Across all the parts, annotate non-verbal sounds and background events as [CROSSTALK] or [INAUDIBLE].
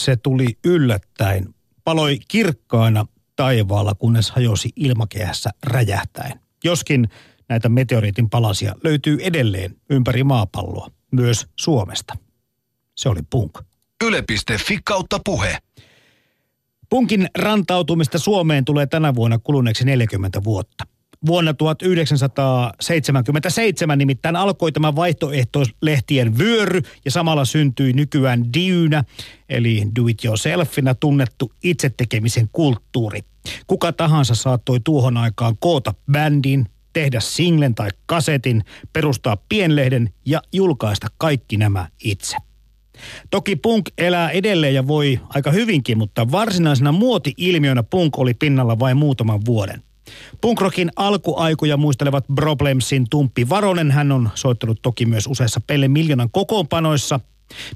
Se tuli yllättäen, paloi kirkkaana taivaalla, kunnes hajosi ilmakehässä räjähtäen. Joskin näitä meteoriitin palasia löytyy edelleen ympäri maapalloa, myös Suomesta. Se oli punk. Yle.fi kautta puhe. Punkin rantautumista Suomeen tulee tänä vuonna kuluneeksi 40 vuotta. Vuonna 1977 nimittäin alkoi tämä vaihtoehtoislehtien vyöry ja samalla syntyi nykyään DIYnä, eli do it yourselfina tunnettu itsetekemisen kulttuuri. Kuka tahansa saattoi tuohon aikaan koota bändin, tehdä singlen tai kasetin, perustaa pienlehden ja julkaista kaikki nämä itse. Toki punk elää edelleen ja voi aika hyvinkin, mutta varsinaisena muoti-ilmiönä punk oli pinnalla vain muutaman vuoden. Punkrockin alkuaikoja muistelevat Problemsin Tumppi Varonen. Hän on soittanut toki myös useissa Pelle Miljoonan kokoonpanoissa.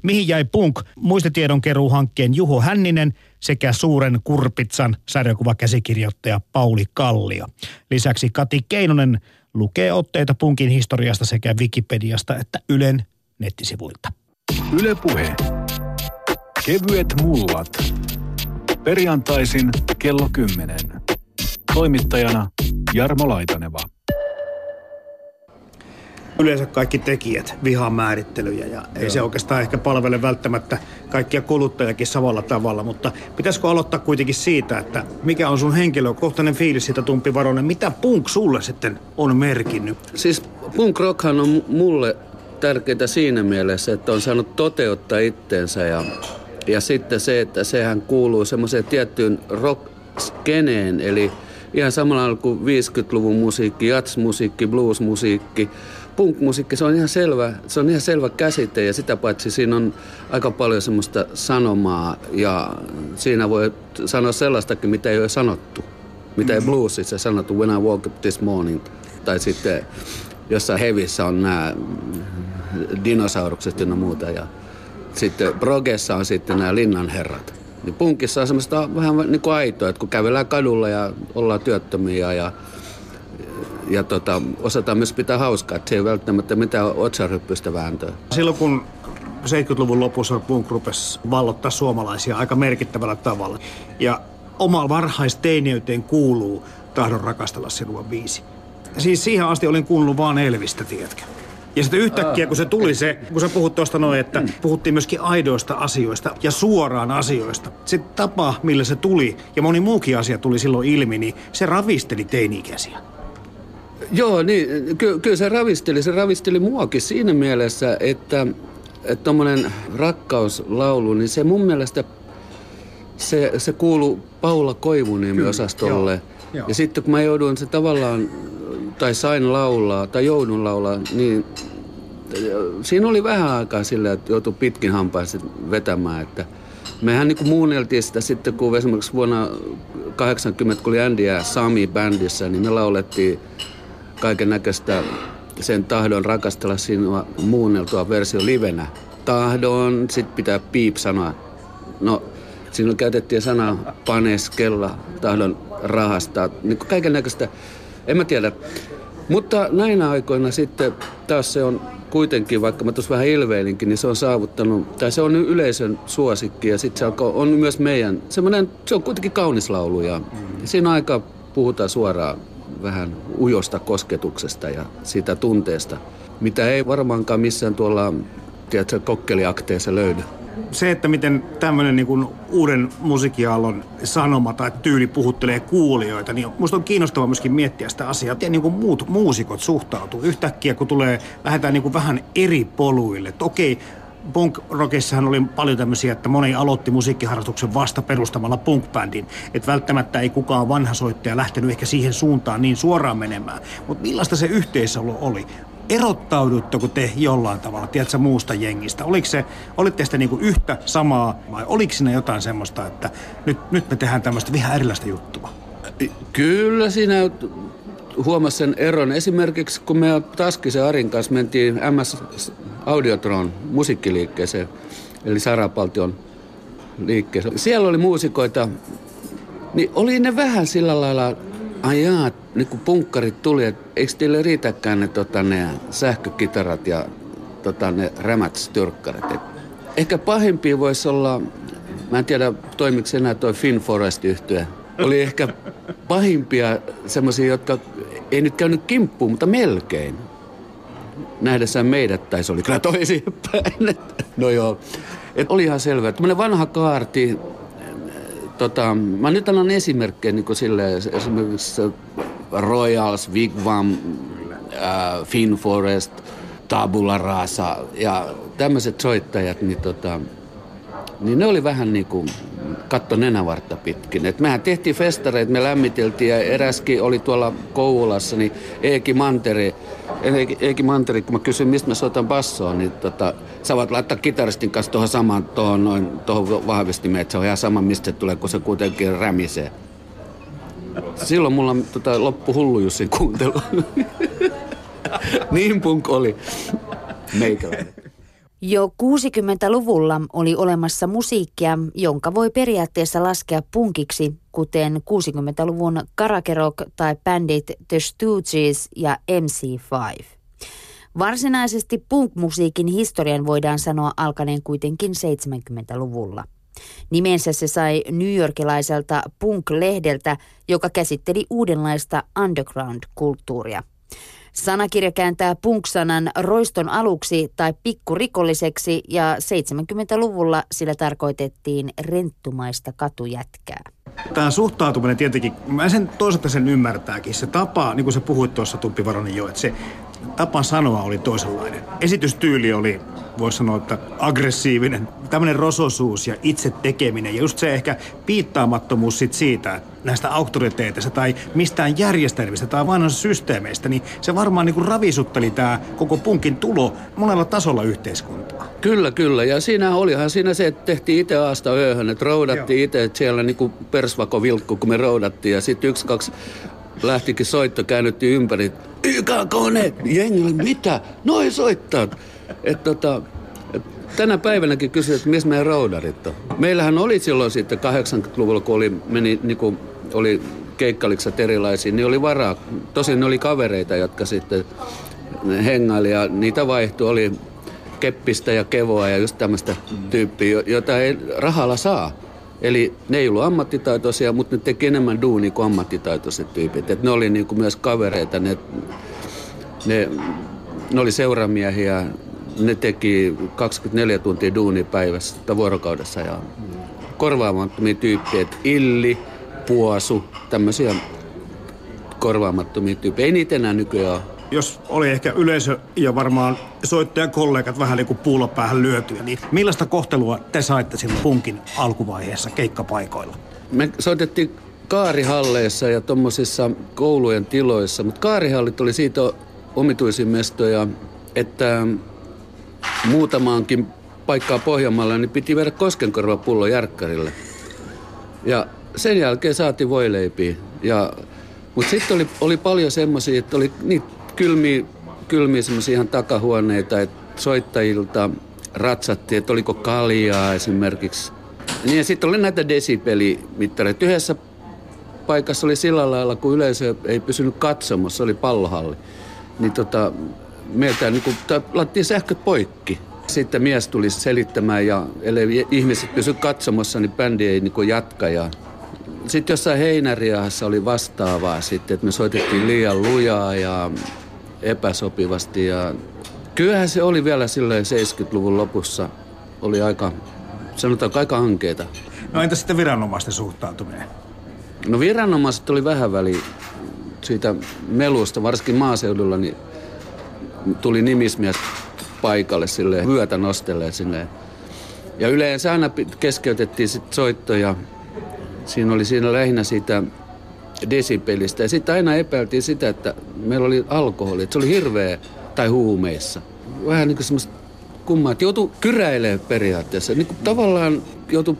Mihin jäi punk? Muistitiedon hankkeen Juho Hänninen sekä suuren kurpitsan sarjakuvakäsikirjoittaja Pauli Kallio. Lisäksi Kati Keinonen lukee otteita punkin historiasta sekä Wikipediasta että Ylen nettisivuilta. Yle Puhe. Kevyet mullat. Perjantaisin kello 10. Toimittajana Jarmo Laitaneva. Yleensä kaikki tekijät vihaa määrittelyjä ja ei Joo. se oikeastaan ehkä palvele välttämättä kaikkia kuluttajakin samalla tavalla, mutta pitäisikö aloittaa kuitenkin siitä, että mikä on sun henkilökohtainen fiilis siitä Tumpi Varonen, mitä punk sulle sitten on merkinnyt? Siis punk rockhan on mulle tärkeää siinä mielessä, että on saanut toteuttaa itteensä ja, ja sitten se, että sehän kuuluu semmoiseen tiettyyn rock-skeneen, eli ihan samalla lailla kuin 50-luvun musiikki, jazz-musiikki, blues-musiikki, punk-musiikki, se on ihan selvä, se on ihan selvä käsite ja sitä paitsi siinä on aika paljon semmoista sanomaa ja siinä voi sanoa sellaistakin, mitä ei ole sanottu, mitä ei mm. bluesissa sanottu When I Woke Up This Morning tai sitten jossain hevissä on nämä dinosaurukset ja muuta. Ja sitten progessa on sitten nämä linnanherrat. Niin punkissa on semmoista vähän niin kuin aitoa, että kun kävellään kadulla ja ollaan työttömiä ja, ja tota, osataan myös pitää hauskaa, että se ei välttämättä mitään otsaryppystä vääntöä. Silloin kun 70-luvun lopussa punk rupesi vallottaa suomalaisia aika merkittävällä tavalla. Ja oma varhaisteiniyteen kuuluu Tahdon rakastella sinua viisi. Siis siihen asti olin kuunnellut vaan Elvistä, tiedätkö? Ja sitten yhtäkkiä, kun se tuli se, kun sä puhut tuosta noin, että puhuttiin myöskin aidoista asioista ja suoraan asioista. Se tapa, millä se tuli, ja moni muukin asia tuli silloin ilmi, niin se ravisteli teini-ikäisiä. Joo, niin, ky- kyllä se ravisteli. Se ravisteli muakin siinä mielessä, että tuommoinen rakkauslaulu, niin se mun mielestä se, se kuuluu Paula Koivuniemen osastolle. Joo, Ja sitten kun mä jouduin se tavallaan tai sain laulaa tai joudun laulaa, niin siinä oli vähän aikaa sillä, että joutui pitkin hampain vetämään. Että mehän niin muunneltiin sitä sitten, kun esimerkiksi vuonna 80, kun oli Andy ja Sami bändissä, niin me laulettiin kaiken näköistä sen tahdon rakastella sinua muunneltua versio livenä. Tahdon, sitten pitää piip sanoa. No, siinä käytettiin sanaa paneskella, tahdon rahastaa, niin kaiken näköistä en mä tiedä. Mutta näinä aikoina sitten taas se on kuitenkin, vaikka mä tuossa vähän ilveilinkin, niin se on saavuttanut, tai se on yleisön suosikki ja sitten se on myös meidän, semmoinen, se on kuitenkin kaunis laulu ja siinä aika puhutaan suoraan vähän ujosta kosketuksesta ja siitä tunteesta, mitä ei varmaankaan missään tuolla, tiedätkö, kokkeliakteessa löydy se, että miten tämmöinen niin uuden musiikkiaallon sanoma tai tyyli puhuttelee kuulijoita, niin musta on kiinnostavaa myöskin miettiä sitä asiaa, miten niin kuin muut muusikot suhtautuu. Yhtäkkiä, kun tulee, lähdetään niin kuin vähän eri poluille. Että okei, punk rockissahan oli paljon tämmöisiä, että moni aloitti musiikkiharrastuksen vasta perustamalla punk-bändin. Että välttämättä ei kukaan vanha soittaja lähtenyt ehkä siihen suuntaan niin suoraan menemään. Mutta millaista se yhteisolo oli? Erottaudutteko te jollain tavalla, tiedätkö, muusta jengistä? Oliko se, olitte sitten niinku yhtä samaa vai oliko siinä jotain semmoista, että nyt, nyt me tehdään tämmöistä vähän erilaista juttua? Kyllä siinä huomasi sen eron. Esimerkiksi kun me Taskisen Arin kanssa mentiin MS Audiotron musiikkiliikkeeseen, eli Sarapaltion liikkeeseen. Siellä oli muusikoita, niin oli ne vähän sillä lailla ai nyt kun punkkarit tuli, että eikö teille riitäkään ne, tota, ne sähkökitarat ja tota, ne rämät styrkkarit. Et ehkä pahimpia voisi olla Mä en tiedä, toimiko enää toi Finn Forest yhtyä. Oli ehkä pahimpia semmoisia, jotka ei nyt käynyt kimppuun, mutta melkein. Nähdessään meidät, tai se oli kyllä toisinpäin. [LAUGHS] No joo. Et oli ihan selvä. Tämmöinen vanha kaarti, tota, mä nyt annan esimerkkejä niin sille, esimerkiksi Royals, Wigwam, äh, Finn Forest, Tabula Rasa ja tämmöiset soittajat, niin, tota, niin ne oli vähän niin kuin katto nenävartta pitkin. Et mehän tehtiin festareita, me lämmiteltiin ja eräskin oli tuolla Kouvolassa, niin Eeki Manteri, Eeki, Eeki Manteri, kun mä kysyin, mistä mä soitan bassoa, niin tota, sä voit laittaa kitaristin kanssa tuohon samaan tuohon noin, tuohon vahvistimeen, että se on ihan sama, mistä se tulee, kun se kuitenkin rämisee. Silloin mulla tota, loppu hullu Jussin kuuntelu. niin punk oli meikäläinen. Jo 60-luvulla oli olemassa musiikkia, jonka voi periaatteessa laskea punkiksi, kuten 60-luvun karakerok tai bändit The Stooges ja MC5. Varsinaisesti punk-musiikin historian voidaan sanoa alkaneen kuitenkin 70-luvulla. Nimensä se sai newyorkilaiselta punk-lehdeltä, joka käsitteli uudenlaista underground-kulttuuria – Sanakirja kääntää punk-sanan roiston aluksi tai pikkurikolliseksi ja 70-luvulla sillä tarkoitettiin renttumaista katujätkää. Tämä suhtautuminen tietenkin, mä sen toisaalta sen ymmärtääkin. Se tapa, niin kuin sä puhuit tuossa Tuppi Varonen jo, että se tapa sanoa oli toisenlainen. Esitystyyli oli, voisi sanoa, että aggressiivinen. Tämmöinen rososuus ja itse tekeminen ja just se ehkä piittaamattomuus sit siitä, näistä auktoriteeteista tai mistään järjestelmistä tai vanhoista systeemeistä, niin se varmaan niin kuin ravisutteli tämä koko punkin tulo monella tasolla yhteiskuntaa. Kyllä, kyllä. Ja siinä olihan siinä se, että tehtiin itse aasta ööhön, että roudattiin itse siellä niin kuin persvako vilkku, kun me roudattiin. Ja sitten yksi, kaksi lähtikin soitto, käännyttiin ympäri. YK-kone! Jengille, mitä? Noin soittaa. Et tota, et tänä päivänäkin kysyt, että missä meidän roudarit on. Meillähän oli silloin sitten 80-luvulla, kun oli, meni, niin kuin, oli keikkalikset erilaisia, niin oli varaa. Tosin ne oli kavereita, jotka sitten hengaili ja niitä vaihtui. Oli keppistä ja kevoa ja just tämmöistä tyyppiä, jota ei rahalla saa. Eli ne ei ollut ammattitaitoisia, mutta ne teki enemmän duunia kuin ammattitaitoiset tyypit. Et ne oli niinku myös kavereita, ne, ne, ne oli seuramiehiä, ne teki 24 tuntia duunia päivässä tai vuorokaudessa ja korvaamattomia tyyppejä. Et illi, puosu, tämmöisiä korvaamattomia tyyppejä. Ei niitä enää nykyään jos oli ehkä yleisö ja varmaan soittajan kollegat vähän niin kuin puulopäähän lyötyä, niin millaista kohtelua te saitte silloin punkin alkuvaiheessa keikkapaikoilla? Me soitettiin kaarihalleissa ja tuommoisissa koulujen tiloissa, mutta kaarihallit oli siitä omituisin mestoja, että muutamaankin paikkaa Pohjanmaalla niin piti viedä koskenkorva pullo järkkärille. Ja sen jälkeen saatiin voileipiä. Ja, mutta sitten oli, oli paljon semmoisia, että oli niitä kylmiä, kylmiä semmoisia ihan takahuoneita, että soittajilta ratsattiin, että oliko kaljaa esimerkiksi. Niin ja sitten oli näitä desibelimittareita. Yhdessä paikassa oli sillä lailla, kun yleisö ei pysynyt katsomassa, oli pallohalli. Niin tota, meiltä niin kuin, lattiin sähköt poikki. Sitten mies tuli selittämään ja ellei ihmiset pysy katsomassa, niin bändi ei niin jatka. Ja sitten jossain heinäriahassa oli vastaavaa sitten, että me soitettiin liian lujaa ja epäsopivasti. Ja kyllähän se oli vielä silleen 70-luvun lopussa. Oli aika, sanotaanko aika ankeeta. No entä sitten viranomaisten suhtautuminen? No viranomaiset oli vähän väli siitä melusta, varsinkin maaseudulla, niin tuli nimismies paikalle sille vyötä nostelee sinne. Ja yleensä aina keskeytettiin sit soittoja. Siinä oli siinä lähinnä siitä desibelistä. Ja sitten aina epäiltiin sitä, että meillä oli alkoholi, että se oli hirveä tai huumeissa. Vähän niin kuin semmoista kummaa, että joutui kyräilemään periaatteessa. Niin kuin tavallaan joutui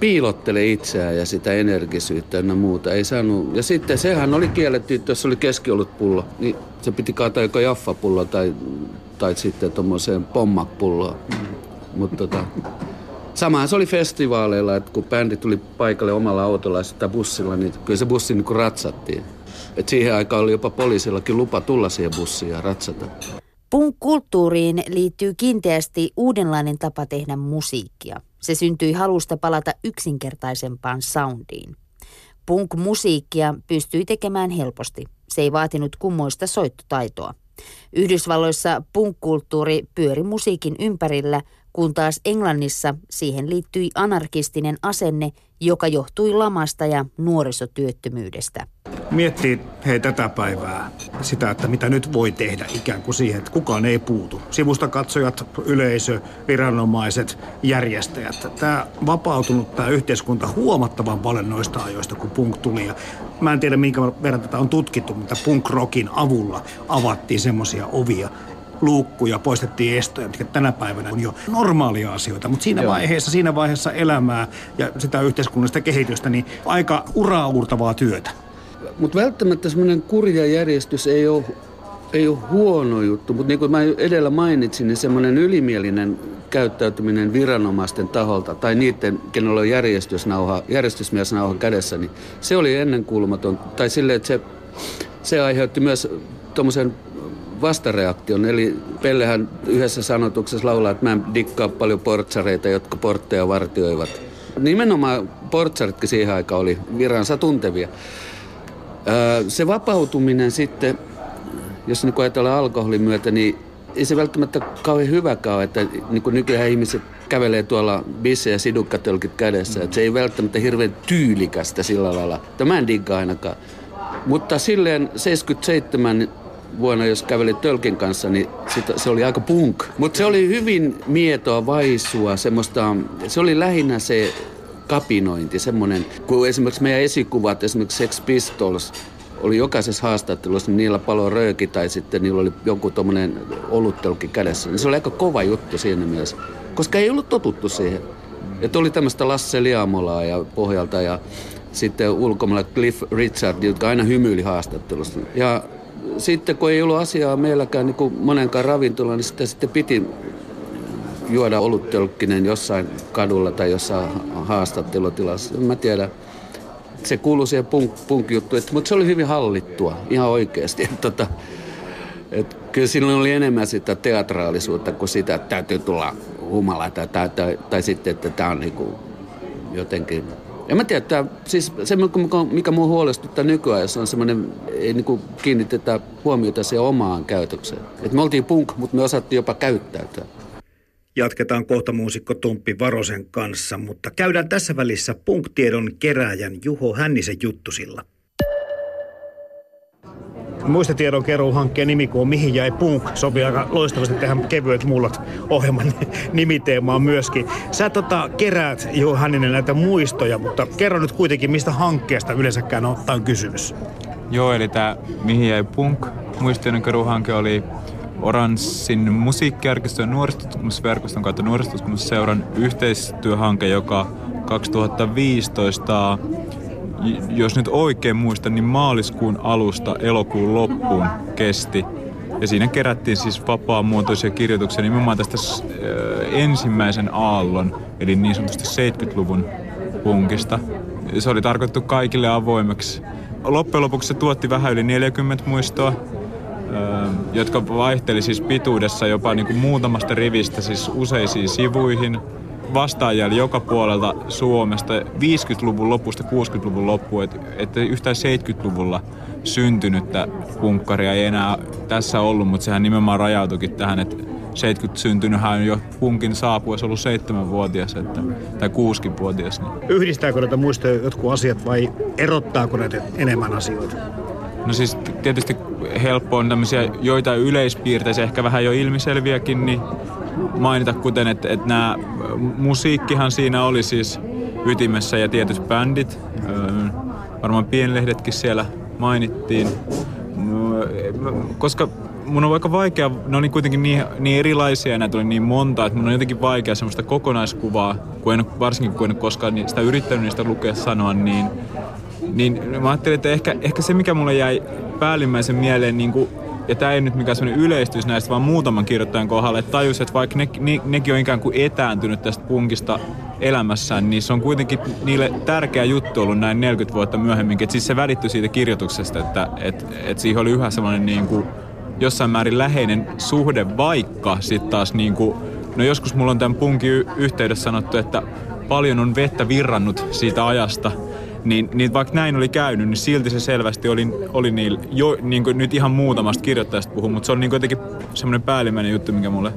piilottele itseään ja sitä energisyyttä ja muuta. Ei saanut. Ja sitten sehän oli kielletty, että jos oli keskiolutpullo, niin se piti kaataa joko jaffapullo tai, tai sitten tuommoiseen pommakpulloon. Mm. Mutta tota, Samahan se oli festivaaleilla, että kun bändi tuli paikalle omalla autolla tai bussilla, niin kyllä se bussi niin ratsattiin. Et siihen aikaan oli jopa poliisillakin lupa tulla siihen bussiin ja ratsata. Punk-kulttuuriin liittyy kiinteästi uudenlainen tapa tehdä musiikkia. Se syntyi halusta palata yksinkertaisempaan soundiin. Punk-musiikkia pystyi tekemään helposti. Se ei vaatinut kummoista soittotaitoa. Yhdysvalloissa punk-kulttuuri pyöri musiikin ympärillä, kun taas Englannissa siihen liittyi anarkistinen asenne, joka johtui lamasta ja nuorisotyöttömyydestä. Miettii hei tätä päivää, sitä, että mitä nyt voi tehdä ikään kuin siihen, että kukaan ei puutu. Sivusta katsojat, yleisö, viranomaiset, järjestäjät. Tämä vapautunut tämä yhteiskunta huomattavan paljon noista ajoista, kun punk tuli. Ja mä en tiedä, minkä verran tätä on tutkittu, mutta punk-rockin avulla avattiin semmoisia ovia, luukkuja, poistettiin estoja, mitkä tänä päivänä on jo normaalia asioita. Mutta siinä Joo. vaiheessa, siinä vaiheessa elämää ja sitä yhteiskunnallista kehitystä, niin aika uraauurtavaa työtä. Mutta välttämättä semmoinen kurja järjestys ei ole, ei ole huono juttu, mutta niin kuin mä edellä mainitsin, niin semmoinen ylimielinen käyttäytyminen viranomaisten taholta tai niiden, kenellä on järjestysnauha, järjestysmiesnauha kädessä, niin se oli ennenkuulumaton. Tai silleen, että se, se aiheutti myös tuommoisen vastareaktion. Eli Pellehän yhdessä sanotuksessa laulaa, että mä en dikkaa paljon portsareita, jotka portteja vartioivat. Nimenomaan portsaritkin siihen aikaan oli viransa tuntevia. Se vapautuminen sitten, jos niin ajatellaan alkoholin myötä, niin ei se välttämättä kauhean hyväkään ole, että niin kuin nykyään ihmiset kävelee tuolla bisse- ja sidukkatölkit kädessä. Että se ei välttämättä hirveän tyylikästä sillä lailla. Tämä en digga ainakaan. Mutta silleen 77 vuonna, jos käveli tölkin kanssa, niin sit, se oli aika punk. Mutta se oli hyvin mietoa, vaisua, semmoista, se oli lähinnä se kapinointi, semmoinen, kun esimerkiksi meidän esikuvat, esimerkiksi Sex Pistols, oli jokaisessa haastattelussa, niin niillä palo rööki tai sitten niillä oli joku tuommoinen oluttölkki kädessä. Niin se oli aika kova juttu siinä mielessä, koska ei ollut totuttu siihen. Että oli tämmöistä Lasse Liamolaa ja pohjalta ja sitten ulkomailla Cliff Richard, jotka aina hymyili haastattelussa. Ja sitten kun ei ollut asiaa meilläkään niin kuin monenkaan ravintola, niin sitä sitten piti juoda oluttölkkinen jossain kadulla tai jossain haastattelutilassa. Mä tiedän, se kuului siihen punk, punk-juttuun, mutta se oli hyvin hallittua, ihan oikeasti. Et, [LAUGHS] tota, et, kyllä silloin oli enemmän sitä teatraalisuutta kuin sitä, että täytyy tulla humala tai, tai, tai, tai sitten, että tämä on niinku jotenkin en mä tiedä, että siis se, mikä, mua huolestuttaa nykyään, on semmoinen, ei niinku kiinnitetä huomiota siihen omaan käytökseen. Et me oltiin punk, mutta me osattiin jopa käyttäytyä. Jatketaan kohta muusikko Tumppi Varosen kanssa, mutta käydään tässä välissä punktiedon kerääjän Juho Hännisen juttusilla. Muistitiedon keruuhankkeen nimi, kun on Mihin jäi punk, sopii aika loistavasti tähän kevyet mullat ohjelman [LAUGHS] nimiteemaan myöskin. Sä tota, keräät Juho Hänninen näitä muistoja, mutta kerro nyt kuitenkin, mistä hankkeesta yleensäkään ottaa kysymys. Joo, eli tämä Mihin jäi punk muistitiedon keruuhanke oli Oranssin musiikkiarkiston nuorisotutkimusverkoston kautta nuorisotutkimusseuran yhteistyöhanke, joka 2015 jos nyt oikein muistan, niin maaliskuun alusta elokuun loppuun kesti. Ja siinä kerättiin siis vapaa-muotoisia kirjoituksia nimenomaan tästä ensimmäisen aallon, eli niin sanotusti 70-luvun punkista. Se oli tarkoitettu kaikille avoimeksi. Loppujen lopuksi se tuotti vähän yli 40 muistoa, jotka vaihteli siis pituudessa jopa niin kuin muutamasta rivistä siis useisiin sivuihin. Vastaajia joka puolelta Suomesta 50-luvun lopusta 60-luvun loppuun, että et yhtään 70-luvulla syntynyttä punkkaria ei enää tässä ollut, mutta sehän nimenomaan rajautuikin tähän, että 70 syntynyt on jo punkin saapuessa ollut seitsemänvuotias että, tai kuusivuotias. Niin. Yhdistääkö näitä muistoja jotkut asiat vai erottaako näitä enemmän asioita? No siis tietysti helppo on tämmöisiä joita yleispiirteisiä, ehkä vähän jo ilmiselviäkin, niin mainita, kuten että, että nämä musiikkihan siinä oli siis ytimessä ja tietyt bändit. Öö, varmaan pienlehdetkin siellä mainittiin. Koska mun on aika vaikea, ne oli kuitenkin niin, niin erilaisia ja näitä oli niin monta, että mun on jotenkin vaikea semmoista kokonaiskuvaa, kun en, varsinkin kun en koskaan sitä yrittänyt niistä lukea sanoa, niin, niin mä ajattelin, että ehkä, ehkä se mikä mulle jäi päällimmäisen mieleen niin kuin ja tämä ei nyt mikään sellainen yleistys näistä, vaan muutaman kirjoittajan kohdalla, että tajus, että vaikka ne, ne, nekin on ikään kuin etääntynyt tästä punkista elämässään, niin se on kuitenkin niille tärkeä juttu ollut näin 40 vuotta myöhemmin. Että siis se välittyi siitä kirjoituksesta, että et, et siihen oli yhä sellainen niin kuin jossain määrin läheinen suhde, vaikka sitten taas niin kuin no joskus mulla on tämän punkin yhteydessä sanottu, että paljon on vettä virrannut siitä ajasta, niin, niin vaikka näin oli käynyt, niin silti se selvästi oli, oli niillä, jo, niin kuin nyt ihan muutamasta kirjoittajasta puhun, mutta se on niin jotenkin semmoinen päällimmäinen juttu, mikä mulle,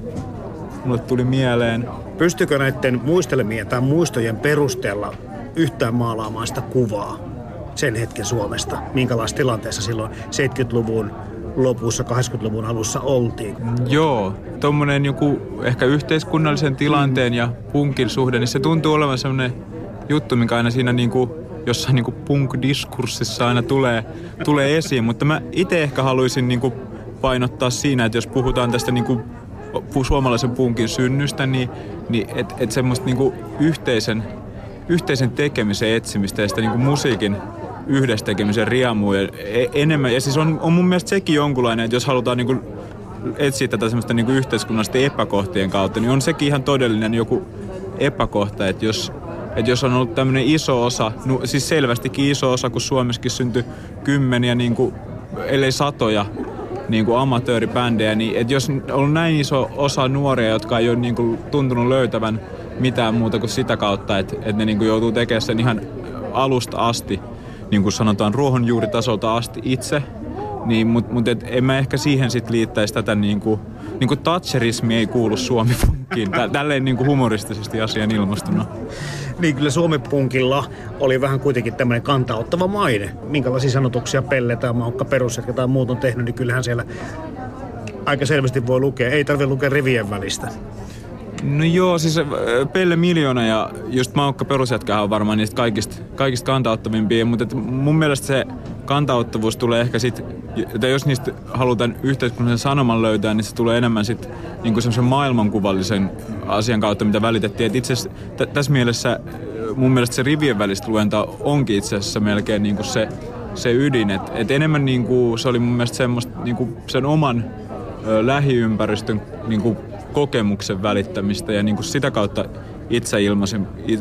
mulle tuli mieleen. Pystykö näiden muistelemien tai muistojen perusteella yhtään maalaamaan sitä kuvaa sen hetken Suomesta? Minkälaisessa tilanteessa silloin 70-luvun lopussa, 80-luvun alussa oltiin? Joo, tuommoinen joku ehkä yhteiskunnallisen tilanteen ja punkin suhde, niin se tuntuu olevan semmoinen juttu, mikä aina siinä niinku, jossain niinku punk-diskurssissa aina tulee, tulee esiin. Mutta mä itse ehkä haluaisin niinku painottaa siinä, että jos puhutaan tästä niinku suomalaisen punkin synnystä, niin, niin että et semmoista niinku yhteisen, yhteisen tekemisen etsimistä ja sitä niinku musiikin yhdessä tekemisen riemua ja e- enemmän. Ja siis on, on mun mielestä sekin jonkunlainen, että jos halutaan niinku etsiä tätä semmoista niinku yhteiskunnallisten epäkohtien kautta, niin on sekin ihan todellinen joku epäkohta, että jos, että jos on ollut tämmöinen iso osa, no, siis selvästikin iso osa, kun Suomessakin syntyi kymmeniä, niin kuin, ellei satoja niin kuin amatööribändejä, niin että jos on ollut näin iso osa nuoria, jotka ei ole niin kuin, tuntunut löytävän mitään muuta kuin sitä kautta, että, että ne niin kuin, joutuu tekemään sen ihan alusta asti, niin kuin sanotaan ruohonjuuritasolta asti itse, niin, mutta mut et, en mä ehkä siihen sit liittäisi tätä niinku, niinku Thatcherismi ei kuulu Suomi-punkkiin. Tälleen niinku humoristisesti asian ilmastuna. Niin kyllä Suomi-punkilla oli vähän kuitenkin tämmöinen kantaottava maine. Minkälaisia sanotuksia Pelle tai Maukka Perusjätkä tai muut on tehnyt, niin kyllähän siellä aika selvästi voi lukea. Ei tarvitse lukea rivien välistä. No joo, siis Pelle Miljoona ja just Maukka Perusjätkähän on varmaan niistä kaikista, kaikista kantauttavimpia, mutta mun mielestä se kantauttavuus tulee ehkä sit, että jos niistä halutaan yhteiskunnallisen sanoman löytää, niin se tulee enemmän sit niin semmoisen maailmankuvallisen asian kautta, mitä välitettiin. Et itse asiassa tässä mielessä mun mielestä se rivien välistä luenta onkin itse asiassa melkein niin se, se ydin. Et, et enemmän niin kuin, se oli mun mielestä semmoista niin kuin sen oman ö, lähiympäristön niin kuin kokemuksen välittämistä ja niin kuin sitä kautta itse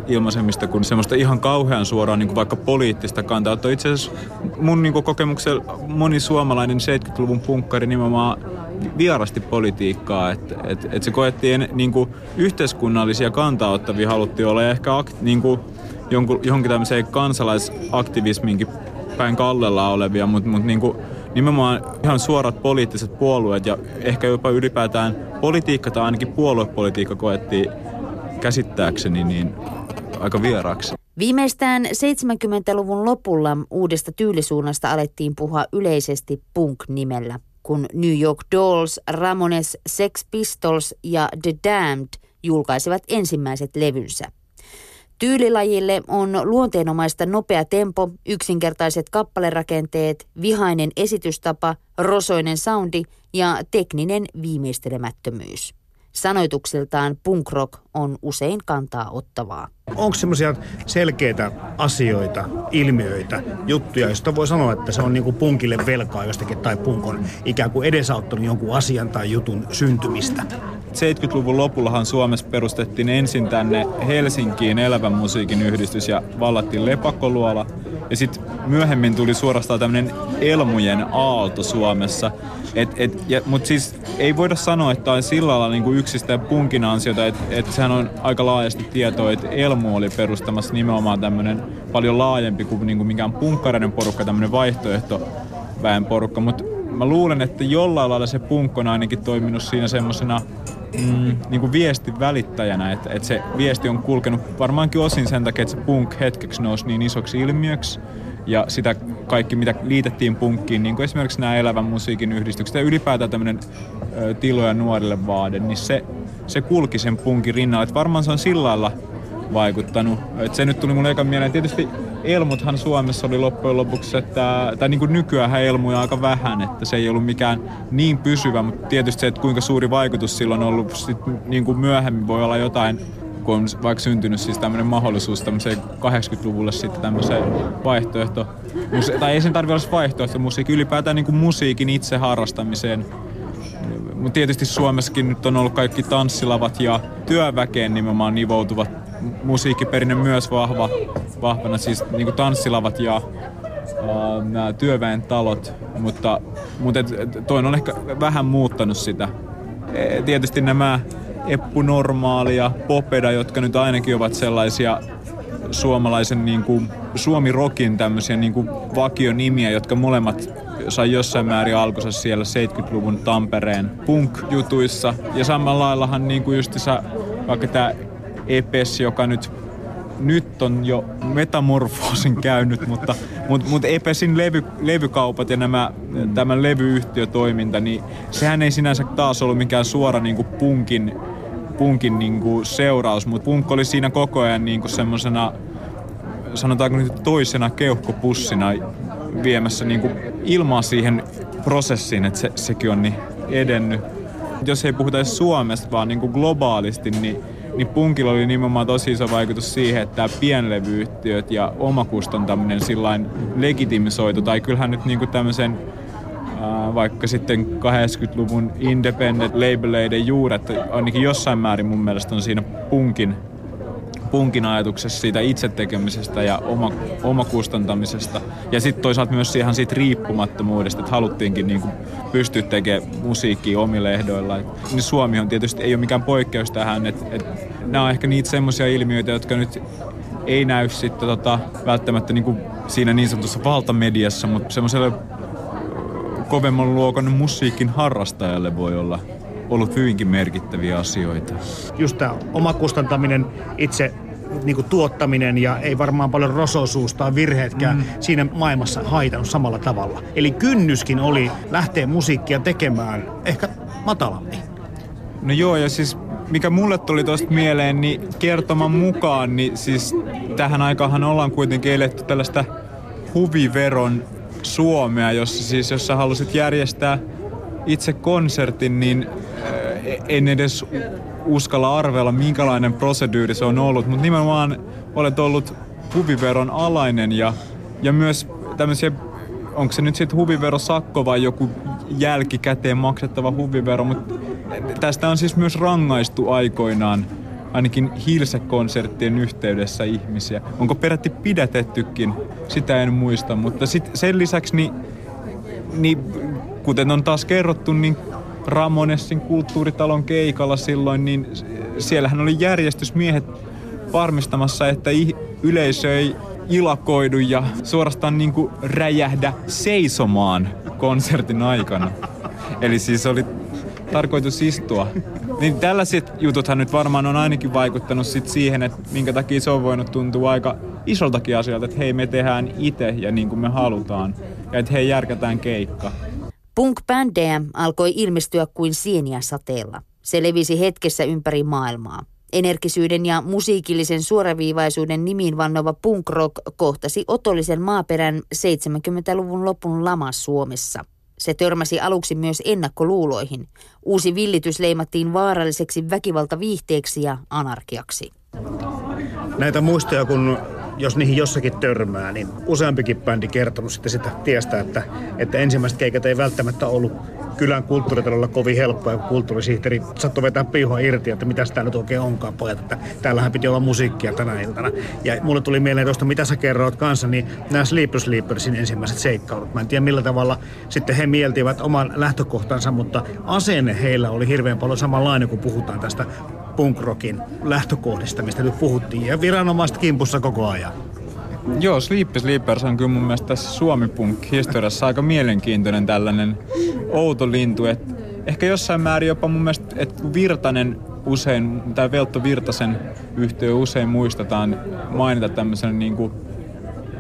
ilmaisemista kuin semmoista ihan kauhean suoraan niin kuin vaikka poliittista kantaa. Itse asiassa mun niin kokemuksella moni suomalainen 70-luvun punkkari nimenomaan vierasti politiikkaa, että et, et se koettiin niin kuin yhteiskunnallisia kantaottavia haluttiin olla. Ja ehkä akt, niin kuin jonkun, johonkin tämmöiseen kansalaisaktivisminkin päin kallella olevia, mutta mut niin nimenomaan ihan suorat poliittiset puolueet ja ehkä jopa ylipäätään politiikka tai ainakin puoluepolitiikka koettiin käsittääkseni niin aika vieraaksi. Viimeistään 70-luvun lopulla uudesta tyylisuunnasta alettiin puhua yleisesti punk-nimellä, kun New York Dolls, Ramones, Sex Pistols ja The Damned julkaisivat ensimmäiset levynsä. Tyylilajille on luonteenomaista nopea tempo, yksinkertaiset kappalerakenteet, vihainen esitystapa, rosoinen soundi ja tekninen viimeistelemättömyys. Sanoituksiltaan punk rock on usein kantaa ottavaa. Onko semmoisia selkeitä asioita, ilmiöitä, juttuja, joista voi sanoa, että se on niinku punkille velkaa jostakin tai punk on ikään kuin edesauttanut jonkun asian tai jutun syntymistä? 70-luvun lopullahan Suomessa perustettiin ensin tänne Helsinkiin elävän musiikin yhdistys ja vallattiin lepakkoluola. Ja sitten myöhemmin tuli suorastaan tämmöinen elmujen aalto Suomessa. Mutta siis ei voida sanoa, että on sillä lailla niinku yksistään punkin ansiota, että et sehän on aika laajasti tietoa, että oli perustamassa nimenomaan tämmöinen paljon laajempi kuin niinku mikään punkkareiden porukka, tämmöinen vaihtoehtoväen porukka. Mutta mä luulen, että jollain lailla se punk on ainakin toiminut siinä semmoisena mm, niin kuin viestin välittäjänä, että, että se viesti on kulkenut varmaankin osin sen takia, että se punk hetkeksi nousi niin isoksi ilmiöksi ja sitä kaikki, mitä liitettiin punkkiin, niin kuin esimerkiksi nämä elävän musiikin yhdistykset ja ylipäätään tämmöinen tiloja nuorille vaade, niin se, se kulki sen punkin rinnalla. Että varmaan se on sillä lailla vaikuttanut. Et se nyt tuli mulle eka mieleen. Tietysti elmuthan Suomessa oli loppujen lopuksi, että, tai niin kuin nykyään elmuja aika vähän, että se ei ollut mikään niin pysyvä, mutta tietysti se, että kuinka suuri vaikutus silloin on ollut sit niin kuin myöhemmin voi olla jotain kun on vaikka syntynyt siis tämmöinen mahdollisuus tämmöiseen 80-luvulle sitten tämmöiseen vaihtoehto, tai ei sen tarvitse olla vaihtoehto musiikki, ylipäätään niin kuin musiikin itse harrastamiseen. Mutta tietysti Suomessakin nyt on ollut kaikki tanssilavat ja työväkeen nimenomaan nivoutuvat musiikkiperinne myös vahva, vahvana, siis niin kuin tanssilavat ja uh, nämä työväen talot, mutta, mutta et, toi on ehkä vähän muuttanut sitä. E, tietysti nämä Eppu Normaali ja Popeda, jotka nyt ainakin ovat sellaisia suomalaisen niin kuin, Suomi-rokin tämmöisiä niin kuin vakionimiä, jotka molemmat sai jossain määrin alkunsa siellä 70-luvun Tampereen punk-jutuissa. Ja samalla laillahan niin kuin justissa, vaikka tämä Epes, joka nyt nyt on jo metamorfoosin [LAUGHS] käynyt, mutta, mutta, mutta Epesin levy, levykaupat ja nämä, tämän levyyhtiötoiminta, niin sehän ei sinänsä taas ollut mikään suora niin kuin punkin, punkin niin kuin seuraus, mutta punk oli siinä koko ajan niin kuin semmoisena, sanotaanko nyt toisena keuhkopussina viemässä niin kuin ilmaa siihen prosessiin, että se, sekin on niin edennyt. Jos ei puhuta edes Suomesta, vaan niin kuin globaalisti, niin niin punkilla oli nimenomaan tosi iso vaikutus siihen, että tämä pienlevyyhtiöt ja omakustantaminen sillain legitimisoitu, tai kyllähän nyt niinku tämmöisen vaikka sitten 80-luvun independent labeleiden juuret ainakin jossain määrin mun mielestä on siinä punkin punkin ajatuksessa siitä itse tekemisestä ja oma, omakustantamisesta. Ja sitten toisaalta myös siihen siitä riippumattomuudesta, että haluttiinkin niin pystyä tekemään musiikkia omille ehdoilla. Et, niin Suomi on tietysti ei ole mikään poikkeus tähän, että et, nämä on ehkä niitä semmoisia ilmiöitä, jotka nyt ei näy sitten tota, välttämättä niin kuin siinä niin sanotussa valtamediassa, mutta semmoiselle kovemman luokan musiikin harrastajalle voi olla ollut hyvinkin merkittäviä asioita. Just tämä omakustantaminen, itse niin kuin tuottaminen ja ei varmaan paljon rososuus tai virheetkään mm. siinä maailmassa haitannut samalla tavalla. Eli kynnyskin oli lähteä musiikkia tekemään ehkä matalampi. No joo, ja siis mikä mulle tuli tuosta mieleen, niin kertoman mukaan, niin siis tähän aikaan ollaan kuitenkin eletty tällaista huviveron Suomea, jossa siis jos sä halusit järjestää itse konsertin, niin en edes uskalla arvella, minkälainen prosedyyri se on ollut, mutta nimenomaan olet ollut huviveron alainen ja, ja myös tämmöisiä, onko se nyt sitten huviverosakko vai joku jälkikäteen maksettava huvivero, mutta tästä on siis myös rangaistu aikoinaan ainakin Hilse-konserttien yhteydessä ihmisiä. Onko peräti pidätettykin, sitä en muista, mutta sit sen lisäksi niin, niin kuten on taas kerrottu, niin Ramonessin kulttuuritalon keikalla silloin, niin siellähän oli järjestysmiehet varmistamassa, että yleisö ei ilakoidu ja suorastaan niin kuin räjähdä seisomaan konsertin aikana. Eli siis oli tarkoitus istua. Niin tällaiset jututhan nyt varmaan on ainakin vaikuttanut sit siihen, että minkä takia se on voinut tuntua aika isoltakin asialta, että hei me tehdään itse ja niin kuin me halutaan. Ja että hei järkätään keikka. Punk-bändejä alkoi ilmestyä kuin sieniä sateella. Se levisi hetkessä ympäri maailmaa. Energisyyden ja musiikillisen suoraviivaisuuden nimiin vannova punk rock kohtasi otollisen maaperän 70-luvun lopun lama Suomessa. Se törmäsi aluksi myös ennakkoluuloihin. Uusi villitys leimattiin vaaralliseksi väkivaltaviihteeksi ja anarkiaksi. Näitä muistoja, kun jos niihin jossakin törmää, niin useampikin bändi kertonut sitten sitä tiestä, että, että ensimmäiset keikat ei välttämättä ollut kylän kulttuuritalolla kovin helppoa, kun kulttuurisihteeri sattui vetää piihoa irti, että mitä tämä nyt oikein onkaan pojat, että täällähän piti olla musiikkia tänä iltana. Ja mulle tuli mieleen tuosta, mitä sä kerroit kanssa, niin nämä Sleeper Sleepersin ensimmäiset seikkailut. Mä en tiedä millä tavalla sitten he mieltivät oman lähtökohtansa, mutta asenne heillä oli hirveän paljon samanlainen, kun puhutaan tästä punkrockin lähtökohdista, mistä nyt puhuttiin, ja viranomaiset kimpussa koko ajan. Joo, Sleepy Sleepers on kyllä mun mielestä tässä Suomi-punk-historiassa aika mielenkiintoinen tällainen outo lintu. Et ehkä jossain määrin jopa mun mielestä, että Virtanen usein, tai Veltto Virtasen yhtiö usein muistetaan mainita tämmöisenä niin kuin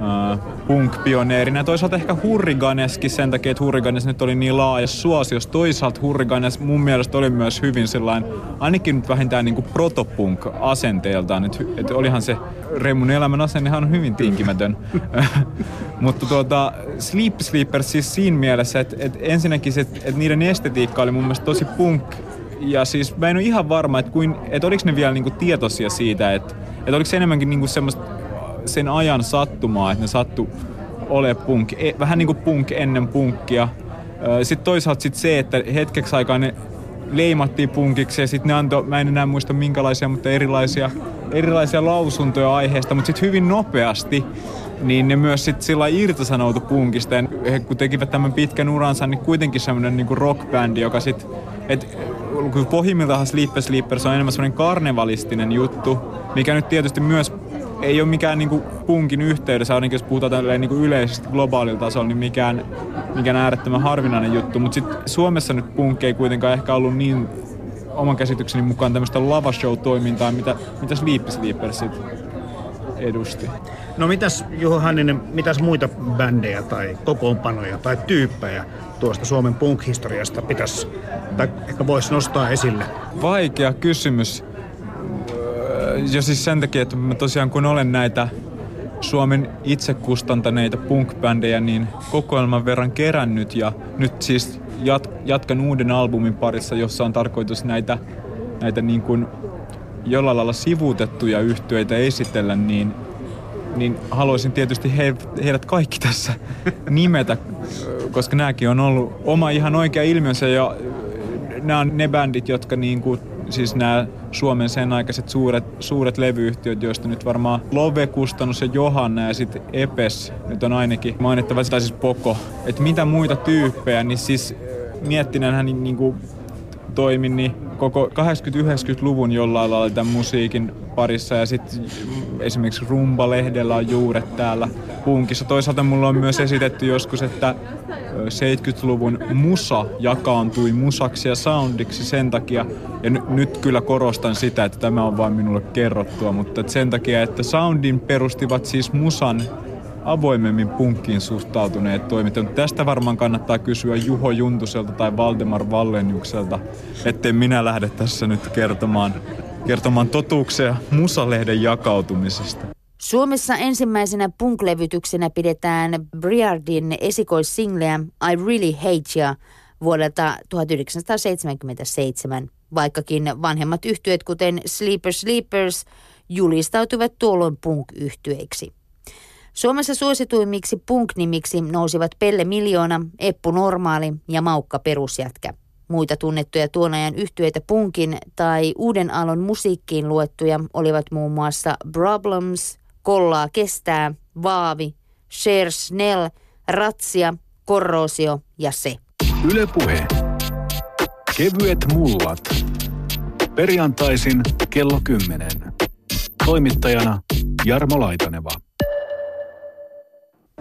uh, punk-pioneerina. Toisaalta ehkä Hurriganeskin sen takia, että Hurriganes nyt oli niin laaja suosios. Toisaalta Hurriganes mun mielestä oli myös hyvin sellainen, ainakin nyt vähintään niin kuin protopunk asenteeltaan. Että, että olihan se Remun elämän asennehan on hyvin tinkimätön. [LAUGHS] Mutta tuota, Sleep Sleepers siis siinä mielessä, että, että ensinnäkin se, että, että niiden estetiikka oli mun mielestä tosi punk ja siis mä en ole ihan varma, että, kuin, että oliko ne vielä niinku tietoisia siitä, että, että oliko se enemmänkin niinku semmoista sen ajan sattumaa, että ne sattu ole punk, e, vähän niin kuin punk ennen punkkia. Sitten toisaalta sit se, että hetkeksi aikaa ne leimattiin punkiksi ja sitten ne antoi, mä en enää muista minkälaisia, mutta erilaisia, erilaisia lausuntoja aiheesta, mutta sitten hyvin nopeasti niin ne myös sitten sillä irtisanoutu punkista. Ja he kun tekivät tämän pitkän uransa, niin kuitenkin semmoinen niin rockbändi, joka sitten, että kun pohjimmiltaan Sleeper Sleepers on enemmän semmoinen karnevalistinen juttu, mikä nyt tietysti myös ei ole mikään niinku punkin yhteydessä, ainakin jos puhutaan tälleen niinku yleisesti globaalilla tasolla, niin mikään, mikään äärettömän harvinainen juttu. Mutta sitten Suomessa nyt punk ei kuitenkaan ehkä ollut niin oman käsitykseni mukaan tämmöistä lavashow-toimintaa, mitä, mitä Sleepy Sleepers edusti. No mitäs Juho Hänninen, mitäs muita bändejä tai kokoonpanoja tai tyyppejä tuosta Suomen punk-historiasta pitäisi, tai ehkä voisi nostaa esille? Vaikea kysymys. Jo siis sen takia, että mä tosiaan kun olen näitä Suomen itse kustantaneita punk-bändejä niin kokoelman verran kerännyt ja nyt siis jat, jatkan uuden albumin parissa, jossa on tarkoitus näitä, näitä niin kuin jollain lailla sivuutettuja yhtyeitä esitellä, niin, niin haluaisin tietysti he, heidät kaikki tässä [LAUGHS] nimetä, koska nämäkin on ollut oma ihan oikea ilmiönsä ja nämä on ne bändit, jotka niin kuin siis nämä Suomen sen aikaiset suuret, suuret levyyhtiöt, joista nyt varmaan Love, Kustannus ja Johanna ja sitten Epes nyt on ainakin mainittava, tai siis Poko. Että mitä muita tyyppejä, niin siis miettineenhän niin, niin kuin toimin, niin koko 80-90-luvun jollain lailla tämän musiikin parissa ja sitten esimerkiksi Rumba-lehdellä on juuret täällä punkissa. Toisaalta mulla on myös esitetty joskus, että 70-luvun musa jakaantui musaksi ja soundiksi sen takia, ja n- nyt kyllä korostan sitä, että tämä on vain minulle kerrottua, mutta sen takia, että soundin perustivat siis musan avoimemmin punkkiin suhtautuneet toimittajat. Tästä varmaan kannattaa kysyä Juho Juntuselta tai Valdemar Vallenjukselta, ettei minä lähde tässä nyt kertomaan, kertomaan totuuksia Musalehden jakautumisesta. Suomessa ensimmäisenä punk-levytyksenä pidetään Briardin esikoissingleä I Really Hate Ya vuodelta 1977, vaikkakin vanhemmat yhtyöt kuten Sleeper Sleepers julistautuivat tuolloin punk-yhtyeiksi. Suomessa suosituimmiksi punk-nimiksi nousivat Pelle Miljoona, Eppu Normaali ja Maukka Perusjätkä. Muita tunnettuja tuon ajan yhtyeitä punkin tai uuden aallon musiikkiin luettuja olivat muun muassa Problems, Kollaa kestää, Vaavi, Cher Snell, Ratsia, Korrosio ja Se. Ylepuhe. Kevyet mullat. Perjantaisin kello 10. Toimittajana Jarmo Laitaneva.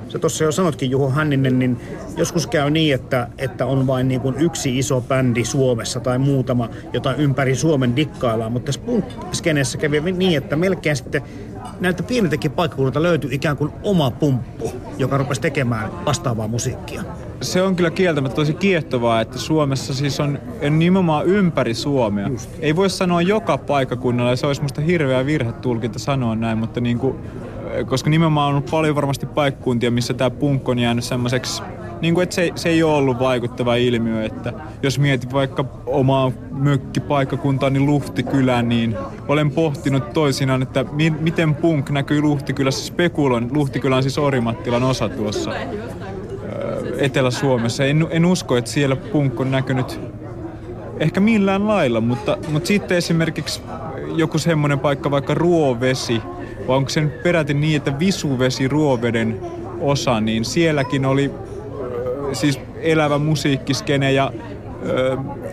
Sä tuossa jo sanotkin Juho Hänninen, niin joskus käy niin, että, että on vain niin kuin yksi iso bändi Suomessa tai muutama, jota ympäri Suomen dikkaillaan. Mutta tässä punk kävi niin, että melkein sitten näiltä pieniltäkin paikkakunnilta löytyi ikään kuin oma pumppu, joka rupesi tekemään vastaavaa musiikkia. Se on kyllä kieltämättä tosi kiehtovaa, että Suomessa siis on nimenomaan ympäri Suomea. Just. Ei voi sanoa joka paikkakunnalla, ja se olisi musta hirveä virhe tulkinta sanoa näin, mutta niin kuin koska nimenomaan on paljon varmasti paikkuntia, missä tämä punk on jäänyt semmoiseksi niin kuin, että se, se ei ole ollut vaikuttava ilmiö, että jos mietit vaikka omaa mökkipaikkakuntaa, niin Luhtikylä, niin olen pohtinut toisinaan, että mi- miten punk näkyy Luhtikylässä. Spekuloin, Luhtikylä on siis Orimattilan osa tuossa Etelä-Suomessa. En, en usko, että siellä punk on näkynyt ehkä millään lailla, mutta, mutta sitten esimerkiksi joku semmoinen paikka, vaikka Ruovesi, vai onko se peräti niin, että visuvesi ruoveden osa, niin sielläkin oli siis elävä musiikkiskene ja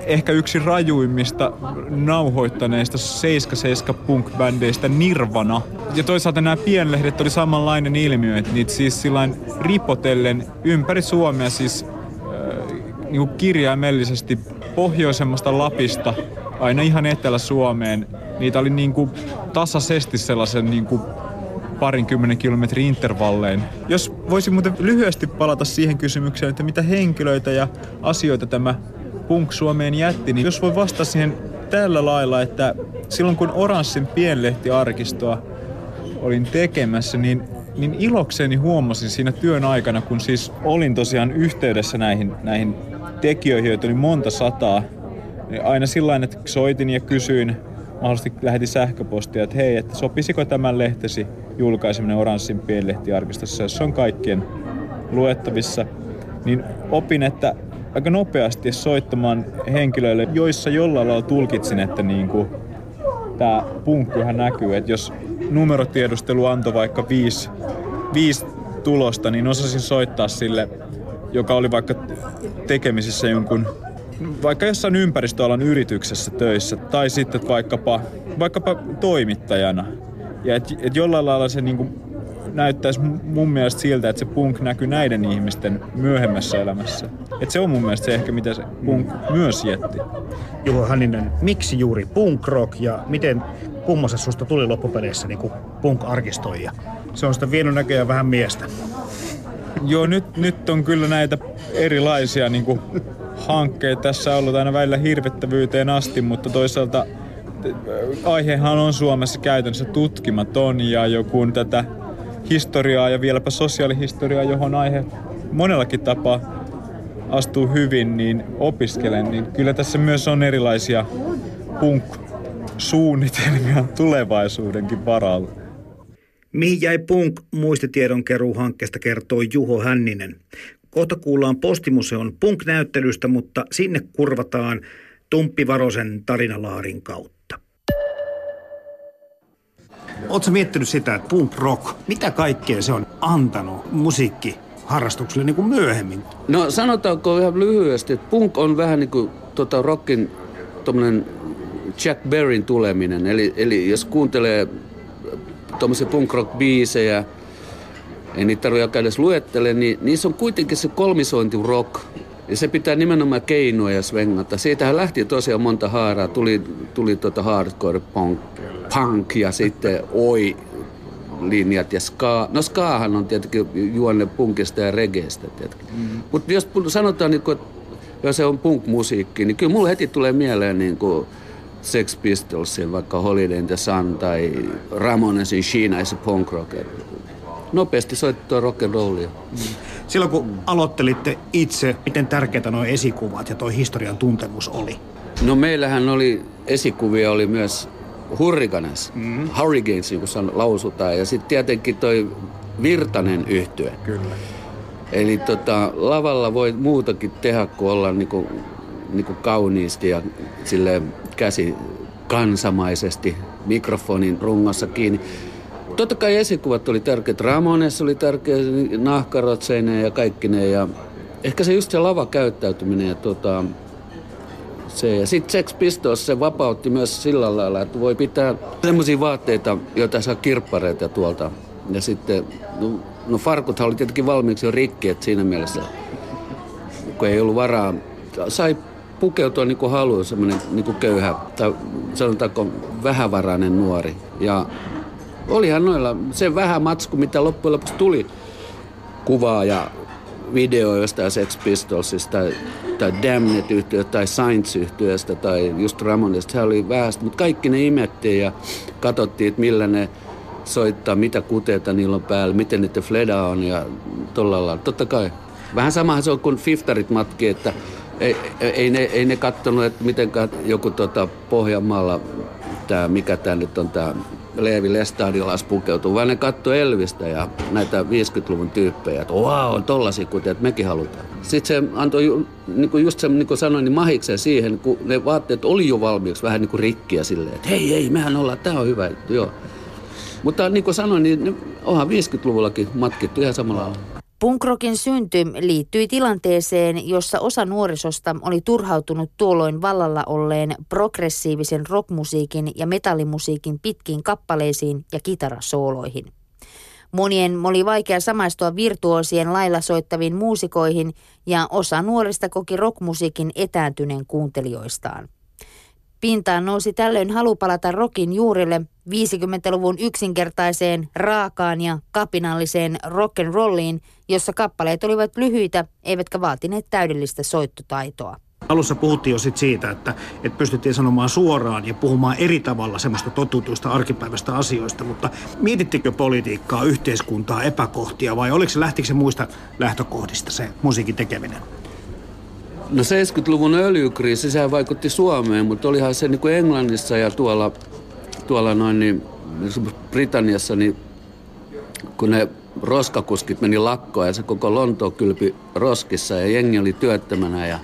ehkä yksi rajuimmista nauhoittaneista 77 punk-bändeistä Nirvana. Ja toisaalta nämä pienlehdet oli samanlainen ilmiö, että niitä siis sillain ripotellen ympäri Suomea siis äh, niin kirjaimellisesti pohjoisemmasta Lapista aina ihan Etelä-Suomeen niitä oli niin kuin tasaisesti sellaisen niin kuin parinkymmenen kilometrin intervallein. Jos voisin muuten lyhyesti palata siihen kysymykseen, että mitä henkilöitä ja asioita tämä Punk Suomeen jätti, niin jos voi vastata siihen tällä lailla, että silloin kun Oranssin pienlehtiarkistoa olin tekemässä, niin, niin ilokseni huomasin siinä työn aikana, kun siis olin tosiaan yhteydessä näihin, näihin tekijöihin, joita oli monta sataa, niin aina sillä että soitin ja kysyin mahdollisesti lähetin sähköpostia, että hei, että sopisiko tämän lehtesi julkaiseminen Oranssin pienlehtiarkistossa, jos se on kaikkien luettavissa, niin opin, että aika nopeasti soittamaan henkilöille, joissa jollain lailla tulkitsin, että niin kuin, tämä punkkuhan näkyy, että jos numerotiedustelu antoi vaikka viisi viisi tulosta, niin osasin soittaa sille, joka oli vaikka tekemisissä jonkun vaikka jossain ympäristöalan yrityksessä töissä tai sitten vaikkapa, vaikkapa toimittajana. Ja että et jollain lailla se niinku näyttäisi mun mielestä siltä, että se punk näkyy näiden ihmisten myöhemmässä elämässä. Että se on mun mielestä se ehkä, mitä se punk myös jätti. Juho Hanninen, miksi juuri punk rock ja miten kummassa susta tuli loppupeleissä niin punk-arkistoija? Se on sitä vienyt näköjään vähän miestä. Joo, nyt, nyt on kyllä näitä erilaisia niin kuin, hankkeita. Tässä ollut aina välillä hirvettävyyteen asti, mutta toisaalta aihehan on Suomessa käytännössä tutkimaton ja joku tätä historiaa ja vieläpä sosiaalihistoriaa, johon aihe monellakin tapaa astuu hyvin, niin opiskelen, niin kyllä tässä myös on erilaisia punk-suunnitelmia [LAUGHS] tulevaisuudenkin varalla. Mihin jäi Punk muistitiedon hankkeesta kertoo Juho Hänninen. Kohta kuullaan Postimuseon Punk-näyttelystä, mutta sinne kurvataan Tumppi Varosen tarinalaarin kautta. Oletko miettinyt sitä, että punk rock, mitä kaikkea se on antanut musiikki harrastukselle niin kuin myöhemmin? No sanotaanko ihan lyhyesti, että punk on vähän niin kuin tota rockin Jack Berryn tuleminen. Eli, eli jos kuuntelee tuommoisia punk rock biisejä, ei niitä tarvitse käydä luettele, niin niissä on kuitenkin se kolmisointi rock. Ja se pitää nimenomaan keinoa ja svengata. Siitähän lähti tosiaan monta haaraa. Tuli, tuli tota hardcore punk, punk ja sitten oi linjat ja ska. No skaahan on tietenkin juonne punkista ja regeestä. Mm-hmm. Mutta jos sanotaan, niin kun, jos se on punk-musiikki, niin kyllä mulle heti tulee mieleen niin kuin Sex Pistolsin, vaikka Holiday in the Sun tai Ramonesin Sheena is a punk rocker. Nopeasti soittaa and rollia. Mm. Silloin kun aloittelitte itse, miten tärkeitä nuo esikuvat ja tuo historian tuntemus oli? No meillähän oli esikuvia oli myös Hurricanes, mm-hmm. Hurricanes niin kuin lausutaan. Ja sitten tietenkin toi Virtanen yhtye. Kyllä. Eli tota, lavalla voi muutakin tehdä kuin olla niinku, niinku kauniisti ja sille käsi kansamaisesti mikrofonin rungossa kiinni. Totta kai esikuvat oli tärkeät. Ramones oli tärkeä, nahkarotseineen ja kaikki ne. Ja ehkä se just se lavakäyttäytyminen ja tota, se. Ja sitten Sex Pistols se vapautti myös sillä lailla, että voi pitää semmoisia vaatteita, joita saa kirppareita tuolta. Ja sitten, no, no farkuthan oli tietenkin valmiiksi jo rikki, että siinä mielessä, kun ei ollut varaa, sai pukeutua niin kuin haluaa, semmoinen niin kuin köyhä tai sanotaanko vähävarainen nuori. Ja olihan noilla se vähän matsku, mitä loppujen lopuksi tuli kuvaa ja video jostain Sex Pistolsista tai, damned yhtiöstä tai Saints-yhtiöstä tai just Ramonista. Se oli vähäistä, mutta kaikki ne imettiin ja katsottiin, että millä ne soittaa, mitä kuteita niillä on päällä, miten niiden fleda on ja tolla lailla. Totta kai. Vähän samahan se on kuin Fiftarit matki, että ei, ei, ne, ei ne katsonut, että miten joku tota Pohjanmaalla, tämä, mikä tämä nyt on tämä Leevi Lestadiolaas pukeutuu, vaan ne katsoi Elvistä ja näitä 50-luvun tyyppejä, että wow, on tollasia kuten, että mekin halutaan. Sitten se antoi, niin kuin just se, niin kuin sanoin, niin mahikseen siihen, kun ne vaatteet oli jo valmiiksi vähän niin kuin rikkiä silleen, että hei, hei, mehän ollaan, tämä on hyvä, joo. Mutta niin kuin sanoin, niin onhan 50-luvullakin matkittu ihan samalla lailla. Punkrokin synty liittyi tilanteeseen, jossa osa nuorisosta oli turhautunut tuolloin vallalla olleen progressiivisen rockmusiikin ja metallimusiikin pitkiin kappaleisiin ja kitarasooloihin. Monien oli vaikea samaistua virtuosien lailla soittaviin muusikoihin ja osa nuorista koki rockmusiikin etääntyneen kuuntelijoistaan. Pintaan nousi tällöin halu palata rokin juurille 50-luvun yksinkertaiseen, raakaan ja kapinalliseen rock'n'rolliin, jossa kappaleet olivat lyhyitä eivätkä vaatineet täydellistä soittotaitoa. Alussa puhuttiin jo sit siitä, että, että pystyttiin sanomaan suoraan ja puhumaan eri tavalla semmoista totutuista arkipäivästä asioista, mutta mietittikö politiikkaa, yhteiskuntaa, epäkohtia vai oliko se, lähtikö se muista lähtökohdista se musiikin tekeminen? No 70-luvun öljykriisi, sehän vaikutti Suomeen, mutta olihan se niin kuin Englannissa ja tuolla, tuolla noin niin, Britanniassa, niin kun ne roskakuskit meni lakkoon ja se koko Lonto kylpi roskissa ja jengi oli työttömänä ja,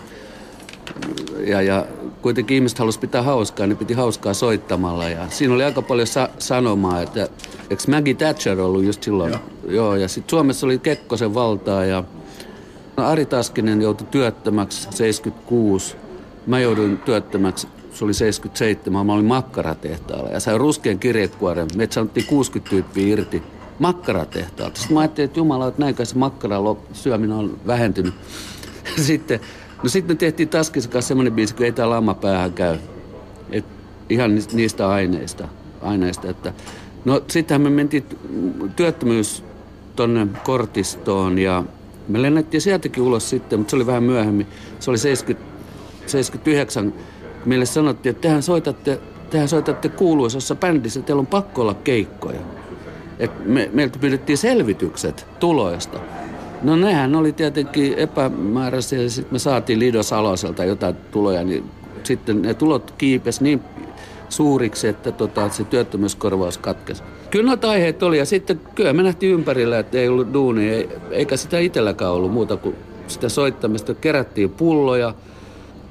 ja, ja kuitenkin ihmiset halusivat pitää hauskaa, niin piti hauskaa soittamalla. Ja siinä oli aika paljon sa- sanomaa, että eikö Maggie Thatcher ollut just silloin? Joo. Joo ja sitten Suomessa oli Kekkosen valtaa ja Ari Taskinen joutui työttömäksi 76. Mä jouduin työttömäksi, se oli 77, mä olin makkaratehtaalla ja sain ruskean kirjekuoren. Meitä sanottiin 60 tyyppiä irti makkaratehtaalta. Sitten mä ajattelin, että jumala, että näinkään se makkaran syöminen on vähentynyt. [LAUGHS] Sitten No sitten me tehtiin Taskisen kanssa semmoinen biisi, kun ei tää lama päähän käy. Et ihan niistä aineista, aineista että No sittenhän me mentiin työttömyys tonne kortistoon ja me lennettiin sieltäkin ulos sitten, mutta se oli vähän myöhemmin. Se oli 70, 79, kun meille sanottiin, että tehän soitatte, tehän soitatte kuuluisassa bändissä, teillä on pakko olla keikkoja. Et me, meiltä pyydettiin selvitykset tuloista. No nehän oli tietenkin epämääräisiä ja sitten me saatiin Lido Saloselta jotain tuloja, niin sitten ne tulot kiipes niin suuriksi, että tota, se työttömyyskorvaus katkesi. Kyllä noita aiheet oli ja sitten kyllä me nähtiin ympärillä, että ei ollut duuni, eikä sitä itselläkään ollut muuta kuin sitä soittamista. Kerättiin pulloja.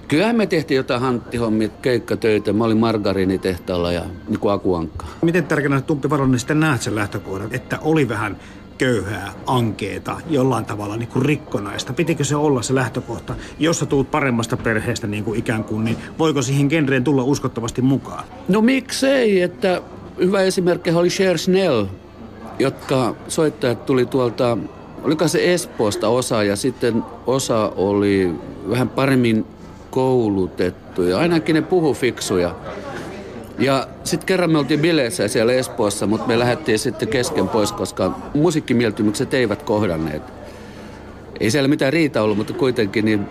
Kyllähän me tehtiin jotain hanttihommia, keikkatöitä. Mä olin margariinitehtaalla ja niin kuin akuankka. Miten tärkeänä Tumppi Varonen sitten näet sen lähtökohdan, että oli vähän köyhää, ankeeta, jollain tavalla niin kuin rikkonaista? Pitikö se olla se lähtökohta? Jos sä tuut paremmasta perheestä niin kuin ikään kuin, niin voiko siihen genreen tulla uskottavasti mukaan? No miksei, että hyvä esimerkki oli Cher Snell, jotka soittajat tuli tuolta, oliko se Espoosta osa ja sitten osa oli vähän paremmin koulutettuja. Ainakin ne puhu fiksuja. Ja sitten kerran me oltiin bileissä siellä Espoossa, mutta me lähdettiin sitten kesken pois, koska musiikkimieltymykset eivät kohdanneet. Ei siellä mitään riita ollut, mutta kuitenkin niin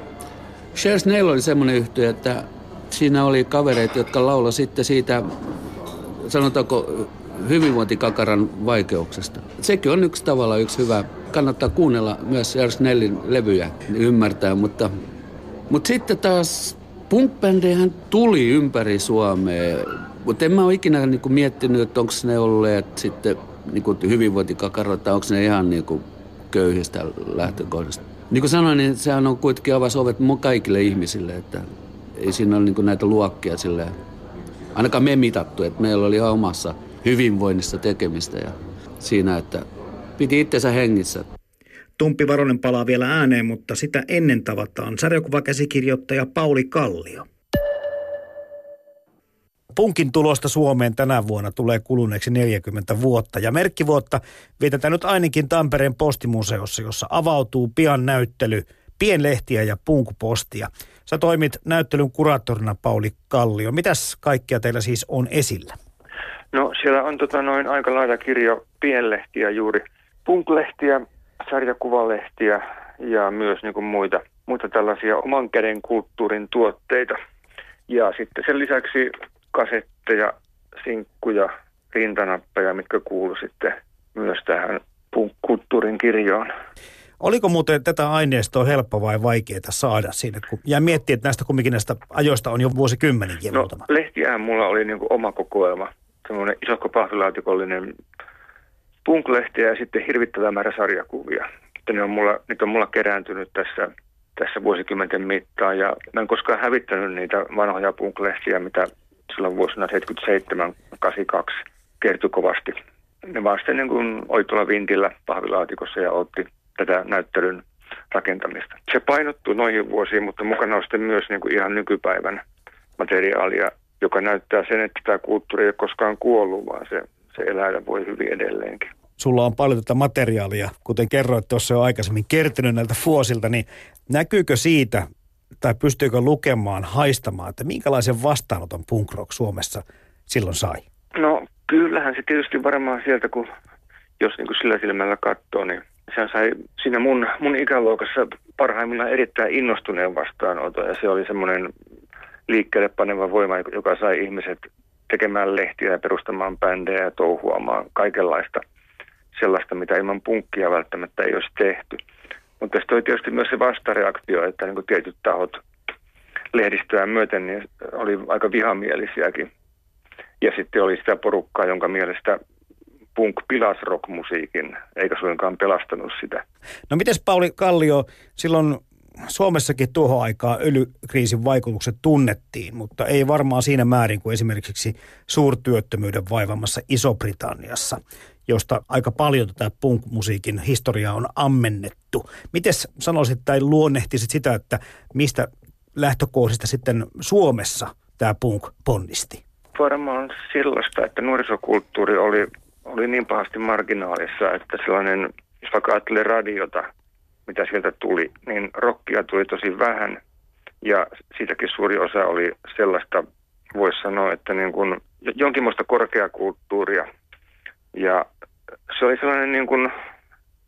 Cher Snail oli semmoinen yhtiö, että siinä oli kavereita, jotka laula sitten siitä, sanotaanko, hyvinvointikakaran vaikeuksesta. Sekin on yksi tavalla yksi hyvä. Kannattaa kuunnella myös Cher Snellin levyjä, niin ymmärtää, mutta, mutta sitten taas punk tuli ympäri Suomea mutta en mä ole ikinä niin kuin miettinyt, että onko ne olleet sitten niin kuin hyvinvointikakaroita, onko ne ihan niin kuin köyhistä lähtökohdista. Niin kuin sanoin, niin sehän on kuitenkin avasi ovet kaikille ihmisille, että ei siinä ole niin kuin näitä luokkia silleen, ainakaan me mitattu, että meillä oli ihan omassa hyvinvoinnissa tekemistä ja siinä, että piti itsensä hengissä. Tumppi Varonen palaa vielä ääneen, mutta sitä ennen tavataan sarjakuvakäsikirjoittaja Pauli Kallio. Punkin tulosta Suomeen tänä vuonna tulee kuluneeksi 40 vuotta ja merkkivuotta vietetään nyt ainakin Tampereen postimuseossa, jossa avautuu pian näyttely pienlehtiä ja punkpostia. Sä toimit näyttelyn kuraattorina Pauli Kallio. Mitäs kaikkea teillä siis on esillä? No siellä on tota noin aika lailla kirjo pienlehtiä juuri. Punklehtiä, sarjakuvalehtiä ja myös niin kuin muita, muita tällaisia oman käden kulttuurin tuotteita. Ja sitten sen lisäksi kasetteja, sinkkuja, rintanappeja, mitkä kuulu sitten myös tähän kulttuurin kirjoon. Oliko muuten tätä aineistoa helppo vai vaikeaa saada siinä? Kun, ja miettiä, että näistä kumminkin näistä ajoista on jo vuosikymmenikin no, muutama. lehtiähän mulla oli niin kuin oma kokoelma. Semmoinen iso pahvilaatikollinen punklehtiä ja sitten hirvittävä määrä sarjakuvia. Ne on mulla, niitä on mulla kerääntynyt tässä, tässä vuosikymmenten mittaan ja mä en koskaan hävittänyt niitä vanhoja punklehtiä, mitä silloin vuosina 77-82 kertoi kovasti. Ne vaan sitten niin kuin oli tuolla vintillä pahvilaatikossa ja otti tätä näyttelyn rakentamista. Se painottuu noihin vuosiin, mutta mukana on sitten myös niin kuin ihan nykypäivän materiaalia, joka näyttää sen, että tämä kulttuuri ei ole koskaan kuollut, vaan se, se elää ja voi hyvin edelleenkin. Sulla on paljon tätä materiaalia, kuten kerroit tuossa jo aikaisemmin, kertynyt näiltä vuosilta, niin näkyykö siitä tai pystyykö lukemaan, haistamaan, että minkälaisen vastaanoton punk rock Suomessa silloin sai? No kyllähän se tietysti varmaan sieltä, kun jos niin kuin sillä silmällä katsoo, niin se sai siinä mun, mun ikäluokassa parhaimmillaan erittäin innostuneen vastaanoton ja se oli semmoinen liikkeelle paneva voima, joka sai ihmiset tekemään lehtiä ja perustamaan bändejä ja touhuamaan kaikenlaista sellaista, mitä ilman punkkia välttämättä ei olisi tehty. Mutta sitten oli tietysti myös se vastareaktio, että niin kuin tietyt tahot lehdistöä myöten niin oli aika vihamielisiäkin. Ja sitten oli sitä porukkaa, jonka mielestä punk pilas rockmusiikin, eikä suinkaan pelastanut sitä. No miten Pauli Kallio, silloin Suomessakin tuohon aikaan öljykriisin vaikutukset tunnettiin, mutta ei varmaan siinä määrin kuin esimerkiksi suurtyöttömyyden vaivamassa Iso-Britanniassa, josta aika paljon tätä punk-musiikin historiaa on ammennettu. Miten sanoisit tai luonnehtisit sitä, että mistä lähtökohdista sitten Suomessa tämä punk ponnisti? Varmaan sellaista, että nuorisokulttuuri oli, oli niin pahasti marginaalissa, että sellainen, jos vaikka ajattelee radiota, mitä sieltä tuli, niin rockia tuli tosi vähän ja siitäkin suuri osa oli sellaista, voisi sanoa, että niin kuin jonkinlaista korkeakulttuuria. Ja se oli sellainen niin kuin,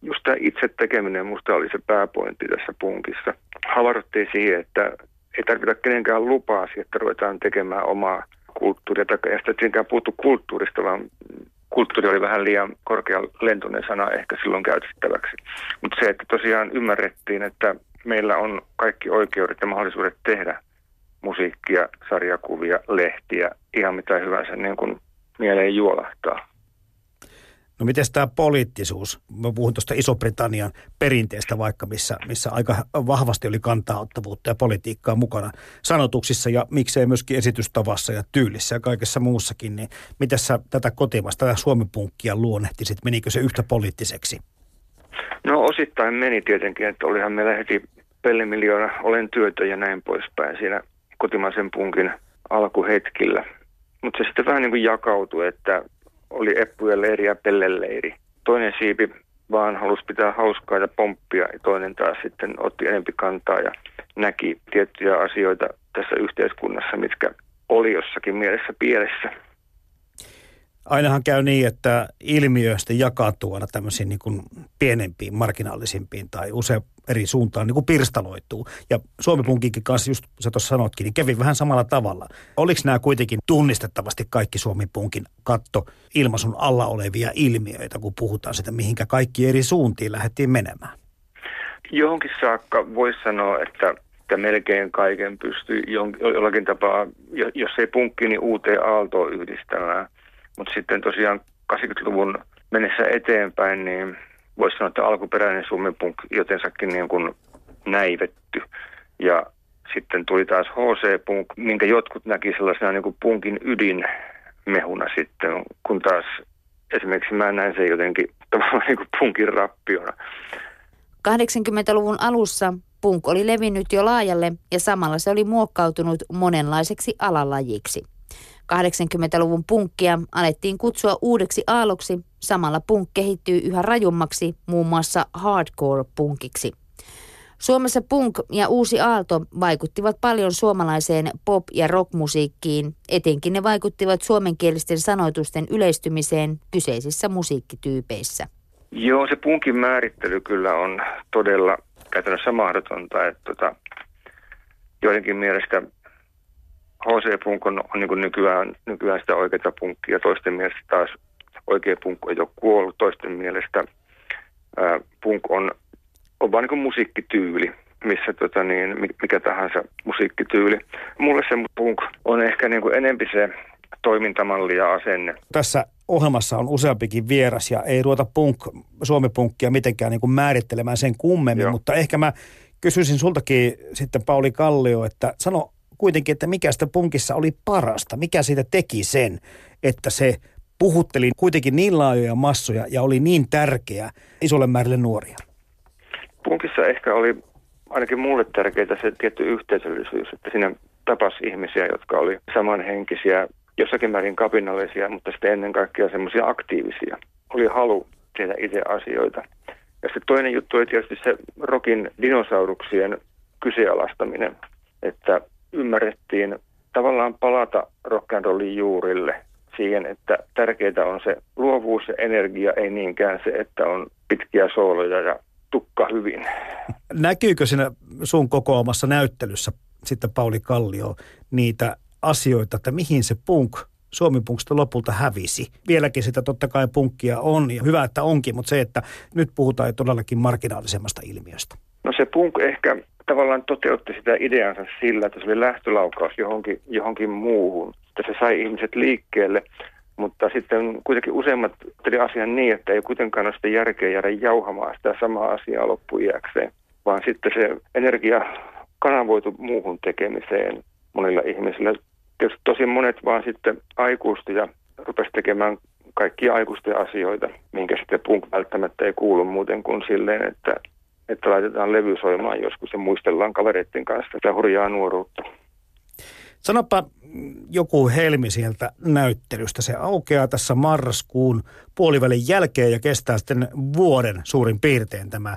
just tämä itse tekeminen musta oli se pääpointti tässä punkissa. Havahduttiin siihen, että ei tarvita kenenkään lupaa siihen, että ruvetaan tekemään omaa kulttuuria. Tai ei sitä puhuttu kulttuurista, vaan kulttuuri oli vähän liian korkea lentoinen sana ehkä silloin käytettäväksi. Mutta se, että tosiaan ymmärrettiin, että meillä on kaikki oikeudet ja mahdollisuudet tehdä musiikkia, sarjakuvia, lehtiä, ihan mitä hyvänsä niin kuin mieleen juolahtaa. No miten tämä poliittisuus? Mä puhun tuosta Iso-Britannian perinteestä vaikka, missä, missä aika vahvasti oli kantaaottavuutta ja politiikkaa mukana sanotuksissa ja miksei myöskin esitystavassa ja tyylissä ja kaikessa muussakin. Niin miten sä tätä kotimasta, tätä suomipunkkia luonnehtisit? Menikö se yhtä poliittiseksi? No osittain meni tietenkin, että olihan meillä heti pellimiljoona olen työtä ja näin poispäin siinä kotimaisen punkin alkuhetkillä. Mutta se sitten vähän niin kuin jakautui, että oli eppujen leiri ja pelleleiri. Toinen siipi vaan halusi pitää hauskaa ja pomppia ja toinen taas sitten otti enempi kantaa ja näki tiettyjä asioita tässä yhteiskunnassa, mitkä oli jossakin mielessä pielessä ainahan käy niin, että ilmiö sitten jakautuu aina tämmöisiin niin pienempiin, marginaalisimpiin tai usein eri suuntaan niin kuin pirstaloituu. Ja Suomi-punkinkin kanssa, just sä tuossa sanotkin, niin kävi vähän samalla tavalla. Oliko nämä kuitenkin tunnistettavasti kaikki Suomi-punkin katto ilmaisun alla olevia ilmiöitä, kun puhutaan sitä, mihinkä kaikki eri suuntiin lähdettiin menemään? Johonkin saakka voisi sanoa, että että melkein kaiken pystyy jollakin tapaa, jos ei punkki, niin uuteen aaltoon yhdistämään. Mutta sitten tosiaan 80-luvun mennessä eteenpäin, niin voisi sanoa, että alkuperäinen suomipunk jotensakin niin kuin näivetty. Ja sitten tuli taas HC-punk, minkä jotkut näki sellaisena niin kuin punkin ydinmehuna sitten, kun taas esimerkiksi mä näin sen jotenkin [LAUGHS] tavallaan niin kuin punkin rappiona. 80-luvun alussa punk oli levinnyt jo laajalle ja samalla se oli muokkautunut monenlaiseksi alalajiksi. 80-luvun punkkia alettiin kutsua uudeksi aalloksi, samalla punk kehittyy yhä rajummaksi, muun muassa hardcore-punkiksi. Suomessa punk ja uusi aalto vaikuttivat paljon suomalaiseen pop- ja rockmusiikkiin. Etenkin ne vaikuttivat suomenkielisten sanoitusten yleistymiseen kyseisissä musiikkityypeissä. Joo, se punkin määrittely kyllä on todella käytännössä mahdotonta. Että tota, joidenkin mielestä HC-punk on, on niin nykyään, nykyään sitä oikeaa punkkia, toisten mielestä taas oikea punk ei ole kuollut, toisten mielestä ää, punk on, on vaan niin musiikkityyli, missä tota niin, mikä tahansa musiikkityyli. Mulle se punk on ehkä niin kuin enempi se toimintamalli ja asenne. Tässä ohjelmassa on useampikin vieras ja ei ruveta punk, suomipunkkia mitenkään niin kuin määrittelemään sen kummemmin, Joo. mutta ehkä mä kysyisin sultakin sitten Pauli Kallio, että sano kuitenkin, että mikä sitä punkissa oli parasta, mikä siitä teki sen, että se puhutteli kuitenkin niin laajoja massoja ja oli niin tärkeä isolle määrälle nuoria? Punkissa ehkä oli ainakin mulle tärkeää se tietty yhteisöllisyys, että siinä tapas ihmisiä, jotka oli samanhenkisiä, jossakin määrin kapinallisia, mutta sitten ennen kaikkea semmoisia aktiivisia. Oli halu tehdä itse asioita. Ja sitten toinen juttu oli tietysti se rokin dinosauruksien kyseenalaistaminen, että ymmärrettiin tavallaan palata rock'n'rollin juurille siihen, että tärkeää on se luovuus ja energia, ei niinkään se, että on pitkiä sooloja ja tukka hyvin. [LAUGHS] Näkyykö siinä sun kokoamassa näyttelyssä sitten Pauli Kallio niitä asioita, että mihin se punk Suomi punksta lopulta hävisi. Vieläkin sitä totta kai punkkia on ja hyvä, että onkin, mutta se, että nyt puhutaan todellakin marginaalisemmasta ilmiöstä. No se punk ehkä tavallaan toteutti sitä ideansa sillä, että se oli lähtölaukaus johonkin, johonkin muuhun. Että se sai ihmiset liikkeelle, mutta sitten kuitenkin useimmat tuli asian niin, että ei kuitenkaan ole sitä järkeä jäädä jauhamaan sitä samaa asiaa loppuiäkseen, vaan sitten se energia kanavoitu muuhun tekemiseen monilla ihmisillä. Tietysti tosi monet vaan sitten aikuistu ja rupesi tekemään kaikkia aikuisten asioita, minkä sitten punk välttämättä ei kuulu muuten kuin silleen, että, että laitetaan levy soimaan joskus ja muistellaan kavereiden kanssa sitä hurjaa nuoruutta. Sanopa joku helmi sieltä näyttelystä. Se aukeaa tässä marraskuun puolivälin jälkeen ja kestää sitten vuoden suurin piirtein tämä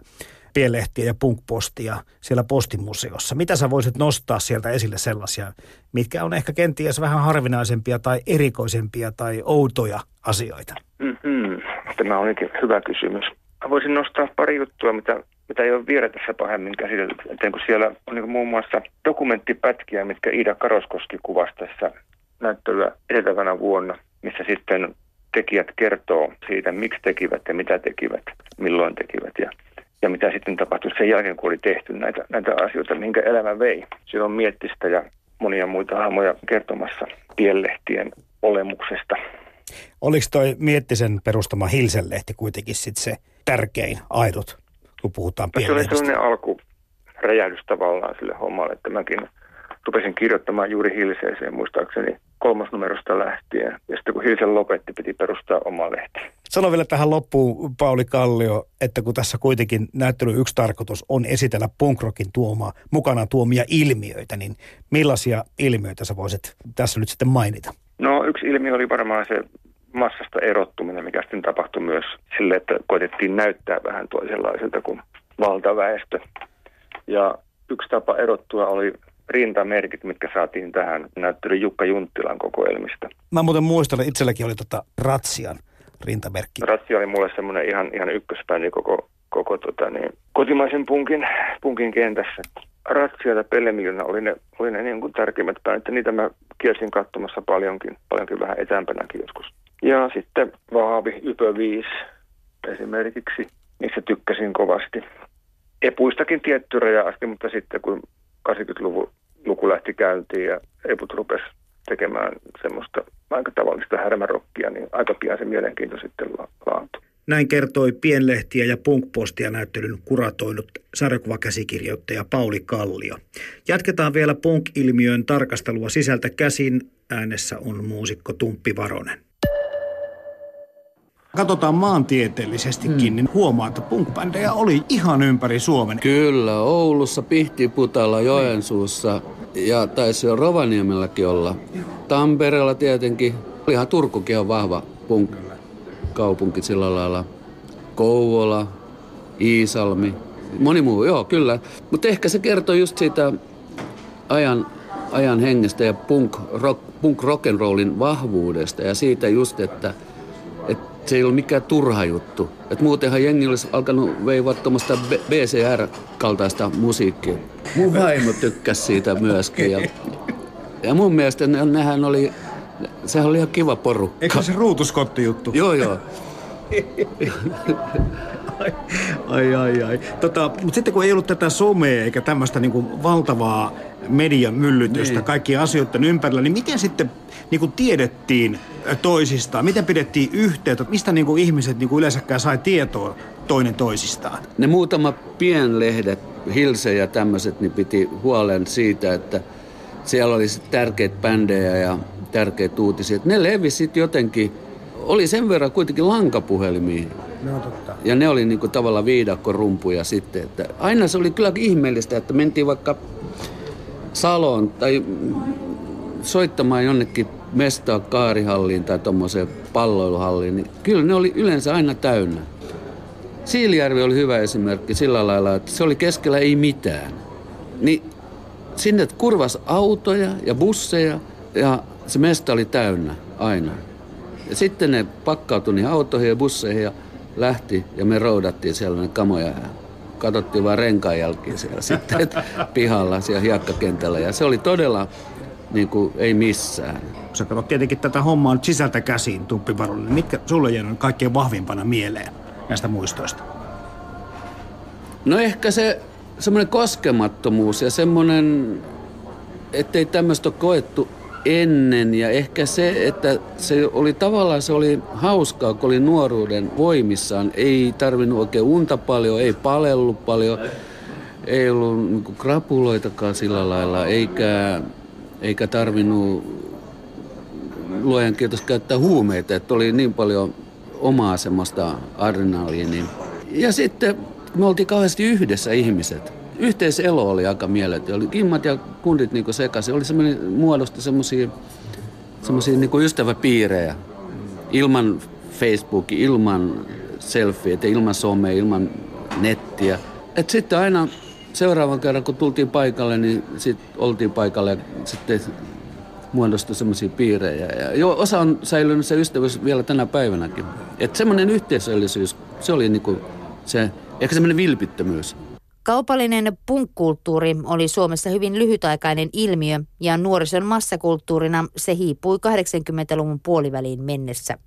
pienlehtiä ja punkpostia siellä postimuseossa. Mitä sä voisit nostaa sieltä esille sellaisia, mitkä on ehkä kenties vähän harvinaisempia tai erikoisempia tai outoja asioita? Mm-hmm. Tämä onkin hyvä kysymys. Mä voisin nostaa pari juttua, mitä, mitä ei ole vielä tässä pahemmin käsitelty. Etten kun siellä on niin muun muassa dokumenttipätkiä, mitkä Iida Karoskoski kuvasi tässä näyttelyä edeltävänä vuonna, missä sitten tekijät kertoo siitä, miksi tekivät ja mitä tekivät, milloin tekivät. Ja ja mitä sitten tapahtui sen jälkeen, kun oli tehty näitä, näitä asioita, minkä elämä vei. Siellä on Miettistä ja monia muita hahmoja kertomassa pienlehtien olemuksesta. Oliko toi Miettisen perustama Hilsenlehti kuitenkin sitten se tärkein aidot, kun puhutaan pienlehdistä? Se oli sellainen alkuräjähdys tavallaan sille hommalle, että mäkin rupesin kirjoittamaan juuri Hilseeseen muistaakseni kolmosnumerosta lähtien. Ja sitten kun Hilsen lopetti, piti perustaa oma lehti. Sano vielä tähän loppuun, Pauli Kallio, että kun tässä kuitenkin näyttely yksi tarkoitus on esitellä punkrockin tuomaa, mukana tuomia ilmiöitä, niin millaisia ilmiöitä sä voisit tässä nyt sitten mainita? No yksi ilmiö oli varmaan se massasta erottuminen, mikä sitten tapahtui myös sille, että koitettiin näyttää vähän toisenlaiselta kuin valtaväestö. Ja yksi tapa erottua oli rintamerkit, mitkä saatiin tähän näyttelyyn Jukka Junttilan kokoelmista. Mä muuten muistan, että itselläkin oli tota Ratsian rintamerkki. Ratsia oli mulle semmoinen ihan, ihan ykköspäni koko, koko tota, niin, kotimaisen punkin, punkin kentässä. Ratsia ja Pelemiljona oli ne, oli ne niin kuin tärkeimmät päät, niitä mä kiersin katsomassa paljonkin, paljonkin vähän etäämpänäkin joskus. Ja sitten Vaavi, Ypö 5 esimerkiksi, niissä tykkäsin kovasti. Epuistakin tietty raja asti, mutta sitten kun 80-luvun luku lähti käyntiin ja Eput rupesi tekemään semmoista aika tavallista härmärokkia, niin aika pian se mielenkiinto sitten laantui. Näin kertoi pienlehtiä ja punkpostia näyttelyn kuratoinut sarjakuvakäsikirjoittaja Pauli Kallio. Jatketaan vielä punk-ilmiön tarkastelua sisältä käsin. Äänessä on muusikko Tumppi Varonen katsotaan maantieteellisestikin, hmm. niin huomaa, että punk oli ihan ympäri Suomen. Kyllä, Oulussa, Pihtiputalla, Joensuussa ja taisi jo Rovaniemelläkin olla. Tampereella tietenkin. Ihan Turkukin on vahva punk-kaupunki sillä lailla. Kouvola, Iisalmi, moni muu, joo kyllä. Mutta ehkä se kertoo just siitä ajan, ajan hengestä ja punk, rock, punk rock'n'rollin vahvuudesta ja siitä just, että – se ei ole mikään turha juttu. Et muutenhan jengi olisi alkanut veivaa tuommoista BCR-kaltaista musiikkia. Mun [LAUGHS] vaimo tykkäsi siitä myöskin. Ja, ja mun mielestä ne, nehän oli, sehän oli ihan kiva porukka. Eikö se ruutuskotti juttu? [LAUGHS] Joo, joo. ai, ai, ai. Tota, mutta sitten kun ei ollut tätä somea eikä tämmöistä niinku valtavaa median myllytystä niin. kaikkien asioiden ympärillä, niin miten sitten niinku tiedettiin toisistaan? Miten pidettiin yhteyttä? Mistä niinku ihmiset niinku yleensäkään sai tietoa toinen toisistaan? Ne muutama pienlehdet, Hilse ja tämmöiset, niin piti huolen siitä, että siellä oli tärkeitä bändejä ja tärkeitä uutisia. Ne levisit jotenkin, oli sen verran kuitenkin lankapuhelimia No, totta. Ja ne oli niinku tavallaan viidakkorumpuja sitten. Että aina se oli kyllä ihmeellistä, että mentiin vaikka Saloon tai soittamaan jonnekin mestaa kaarihalliin tai tuommoiseen palloiluhalliin, niin kyllä ne oli yleensä aina täynnä. Siilijärvi oli hyvä esimerkki sillä lailla, että se oli keskellä ei mitään. Niin sinne kurvas autoja ja busseja ja se mesta oli täynnä aina. Ja sitten ne pakkautui niihin autoihin ja busseihin ja lähti ja me roudattiin siellä ne kamoja ja katsottiin vaan renkaan jälkeen siellä sitten pihalla siellä hiekkakentällä ja se oli todella niin kuin ei missään. Sä katsot tietenkin tätä hommaa nyt sisältä käsiin, Tuppi Varonen. Mitkä sulle jäänyt kaikkein vahvimpana mieleen näistä muistoista? No ehkä se semmoinen koskemattomuus ja semmoinen, ettei tämmöistä ole koettu ennen ja ehkä se, että se oli tavallaan se oli hauskaa, kun oli nuoruuden voimissaan. Ei tarvinnut oikein unta paljon, ei palellut paljon. ei ollut niin krapuloitakaan sillä lailla, eikä, eikä tarvinnut luojan kiitos käyttää huumeita, että oli niin paljon omaa semmoista adrenaliinia. Ja sitten me oltiin kauheasti yhdessä ihmiset. Yhteiselo oli aika mieletön. Oli kimmat ja kundit niin sekaisin. Oli semmoinen muodosta semmoisia semmoisia niin ystäväpiirejä ilman Facebookia, ilman selfieitä, ilman somea, ilman nettiä. Et sitten aina seuraavan kerran, kun tultiin paikalle, niin sitten oltiin paikalle ja sitten muodostui semmoisia piirejä. Ja jo, osa on säilynyt se ystävyys vielä tänä päivänäkin. Että semmoinen yhteisöllisyys, se oli niinku se, ehkä semmoinen vilpittömyys. Kaupallinen punkkulttuuri oli Suomessa hyvin lyhytaikainen ilmiö ja nuorison massakulttuurina se hiipui 80-luvun puoliväliin mennessä.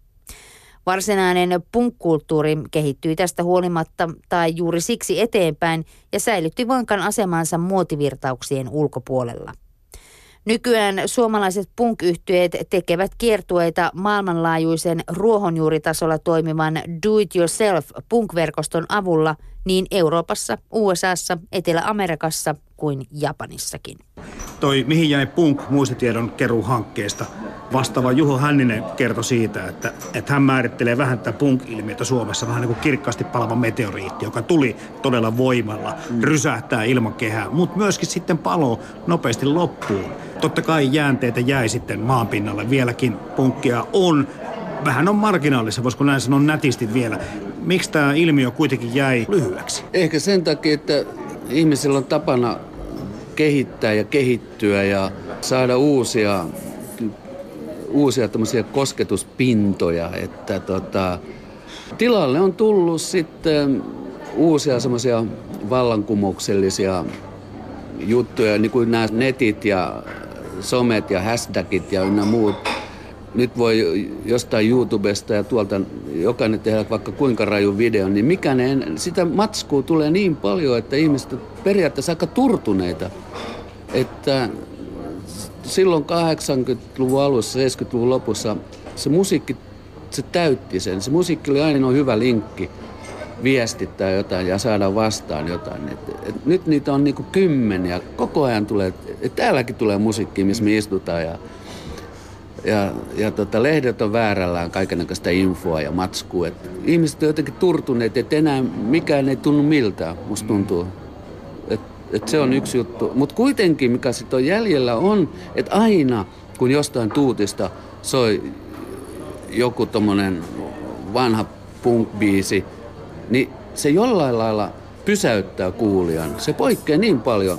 Varsinainen punkkulttuuri kehittyi tästä huolimatta tai juuri siksi eteenpäin ja säilytti vankan asemansa muotivirtauksien ulkopuolella. Nykyään suomalaiset punk tekevät kiertueita maailmanlaajuisen ruohonjuuritasolla toimivan Do-it-yourself punk-verkoston avulla niin Euroopassa, USAssa, Etelä-Amerikassa kuin Japanissakin. Toi Mihin jäi punk muistitiedon keruhankkeesta vastaava Juho Hänninen kertoi siitä, että, että hän määrittelee vähän tätä punk-ilmiötä Suomessa vähän niin kuin kirkkaasti palava meteoriitti, joka tuli todella voimalla, mm. rysähtää ilmakehää, mutta myöskin sitten palo nopeasti loppuun. Totta kai jäänteitä jäi sitten maanpinnalle, vieläkin punkkia on, vähän on marginaalissa, voisiko näin sanoa nätisti vielä. Miksi tämä ilmiö kuitenkin jäi lyhyeksi? Ehkä sen takia, että ihmisillä on tapana kehittää ja kehittyä ja saada uusia uusia kosketuspintoja, että tota, tilalle on tullut sitten uusia semmoisia vallankumouksellisia juttuja, niin kuin nämä netit ja somet ja hashtagit ja ynnä muut. Nyt voi jostain YouTubesta ja tuolta jokainen tehdä vaikka kuinka raju video, niin mikä ne, sitä matskua tulee niin paljon, että ihmiset periaatteessa aika turtuneita. Että silloin 80-luvun alussa, 70-luvun lopussa se musiikki, se täytti sen. Se musiikki oli aina hyvä linkki viestittää jotain ja saada vastaan jotain. Et, et nyt niitä on niinku kymmeniä. Koko ajan tulee, et täälläkin tulee musiikki, missä me istutaan ja, ja, ja tota, lehdet on väärällään kaikenlaista infoa ja matskua. Et ihmiset on jotenkin turtuneet, että enää mikään ei tunnu miltään, musta tuntuu. Et se on yksi juttu. Mutta kuitenkin, mikä sitten on jäljellä, on, että aina kun jostain tuutista soi joku tommonen vanha punk-biisi, niin se jollain lailla pysäyttää kuulijan. Se poikkeaa niin paljon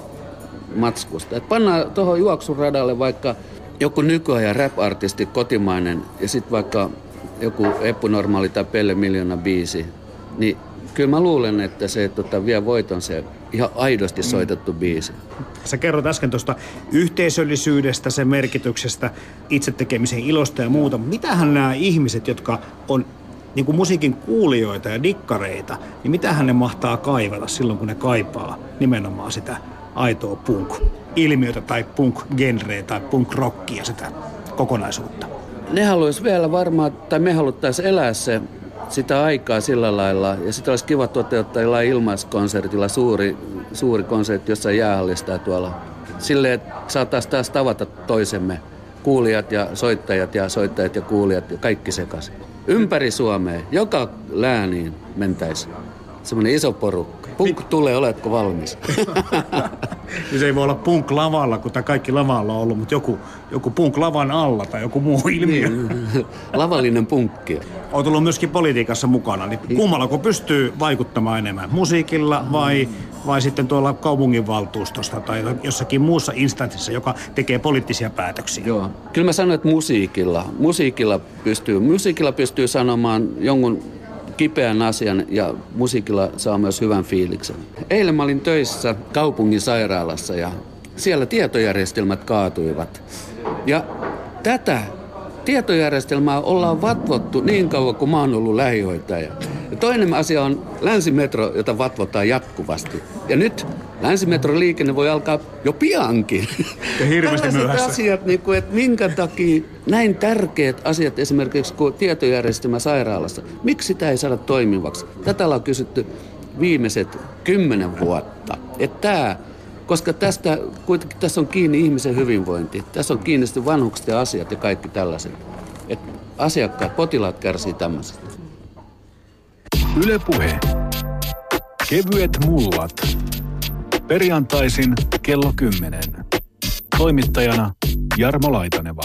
matskusta. Että pannaan tuohon juoksuradalle vaikka joku nykyajan rap-artisti kotimainen ja sitten vaikka joku epunormaali tai Pelle Miljoona biisi, niin kyllä mä luulen, että se tota, vie voiton se ihan aidosti mm. soitettu biisi. Sä kerrot äsken tuosta yhteisöllisyydestä, sen merkityksestä, itse tekemisen ilosta ja muuta. Mitähän nämä ihmiset, jotka on niin kuin musiikin kuulijoita ja dikkareita, niin mitähän ne mahtaa kaivata silloin, kun ne kaipaa nimenomaan sitä aitoa punk-ilmiötä tai punk-genreä tai punk-rockia, sitä kokonaisuutta? Ne haluaisi vielä varmaan, tai me haluttaisiin elää se sitä aikaa sillä lailla. Ja sitten olisi kiva toteuttaa jollain ilmaiskonsertilla suuri, suuri konsertti jossain jäähallista tuolla. Silleen, että saataisiin taas tavata toisemme. Kuulijat ja soittajat ja soittajat ja kuulijat ja kaikki sekaisin. Ympäri Suomea, joka lääniin mentäisiin. Semmoinen iso porukka. Punk tulee, oletko valmis? [LAUGHS] niin se ei voi olla punk lavalla, kun tämä kaikki lavalla on ollut, mutta joku, joku punk lavan alla tai joku muu ilmiö. Niin, [LAUGHS] lavallinen punkki. On tullut myöskin politiikassa mukana, niin kummalla kun pystyy vaikuttamaan enemmän? Musiikilla vai, vai sitten tuolla kaupunginvaltuustosta tai jossakin muussa instanssissa, joka tekee poliittisia päätöksiä? Joo. Kyllä mä sanon, että musiikilla. Musiikilla pystyy, musiikilla pystyy sanomaan jonkun kipeän asian ja musiikilla saa myös hyvän fiiliksen. Eilen mä olin töissä kaupungin sairaalassa ja siellä tietojärjestelmät kaatuivat. Ja tätä tietojärjestelmää ollaan vatvottu niin kauan kuin mä oon ollut lähihoitaja. Ja toinen asia on länsimetro, jota vatvotaan jatkuvasti. Ja nyt länsimetroliikenne voi alkaa jo piankin. Ja hirveästi myöhässä. asiat, niin kuin, että minkä takia näin tärkeät asiat, esimerkiksi kuin tietojärjestelmä sairaalassa, miksi sitä ei saada toimivaksi? Tätä ollaan kysytty viimeiset kymmenen vuotta. Että tämä, koska tästä, kuitenkin tässä on kiinni ihmisen hyvinvointi, tässä on kiinni vanhukset ja asiat ja kaikki tällaiset. Että asiakkaat, potilaat kärsii tämmöisestä. Ylepuhe. Kevyet mullat. Perjantaisin kello 10. Toimittajana Jarmo Laitaneva.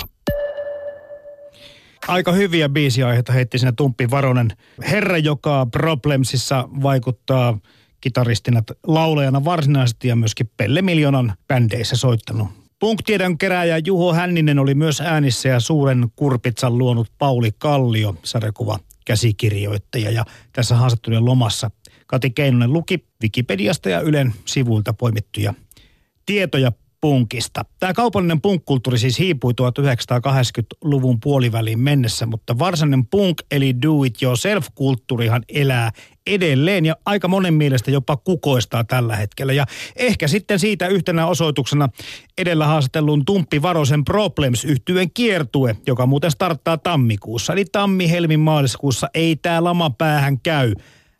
Aika hyviä biisiaiheita heitti siinä Tumppi Varonen. Herra, joka Problemsissa vaikuttaa kitaristina, laulajana varsinaisesti ja myöskin Pelle Miljoonan bändeissä soittanut. Punk-tiedon kerääjä Juho Hänninen oli myös äänissä ja suuren kurpitsan luonut Pauli Kallio, sarjakuva käsikirjoittaja. Ja tässä haastattelujen lomassa Kati Keinonen luki Wikipediasta ja Ylen sivuilta poimittuja tietoja punkista. Tämä kaupallinen punkkulttuuri siis hiipui 1980-luvun puoliväliin mennessä, mutta varsinainen punk eli do it yourself kulttuurihan elää edelleen ja aika monen mielestä jopa kukoistaa tällä hetkellä. Ja ehkä sitten siitä yhtenä osoituksena edellä haastatellun Tumppi Varosen Problems yhtyen kiertue, joka muuten starttaa tammikuussa. Eli tammi-helmin maaliskuussa ei tämä lama päähän käy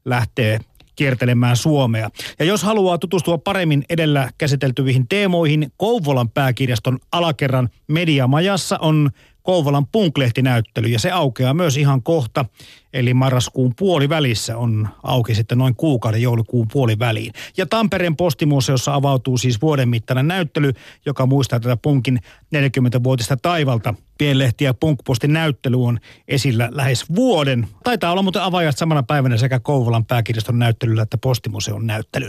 lähtee kiertelemään Suomea. Ja jos haluaa tutustua paremmin edellä käsiteltyihin teemoihin, Kouvolan pääkirjaston alakerran mediamajassa on Kouvolan punklehtinäyttely ja se aukeaa myös ihan kohta. Eli marraskuun puolivälissä on auki sitten noin kuukauden joulukuun puoliväliin. Ja Tampereen postimuseossa avautuu siis vuoden mittainen näyttely, joka muistaa tätä punkin 40-vuotista taivalta. Pienlehti ja punkpostin näyttely on esillä lähes vuoden. Taitaa olla muuten avaajat samana päivänä sekä Kouvolan pääkirjaston näyttelyllä että postimuseon näyttelyllä.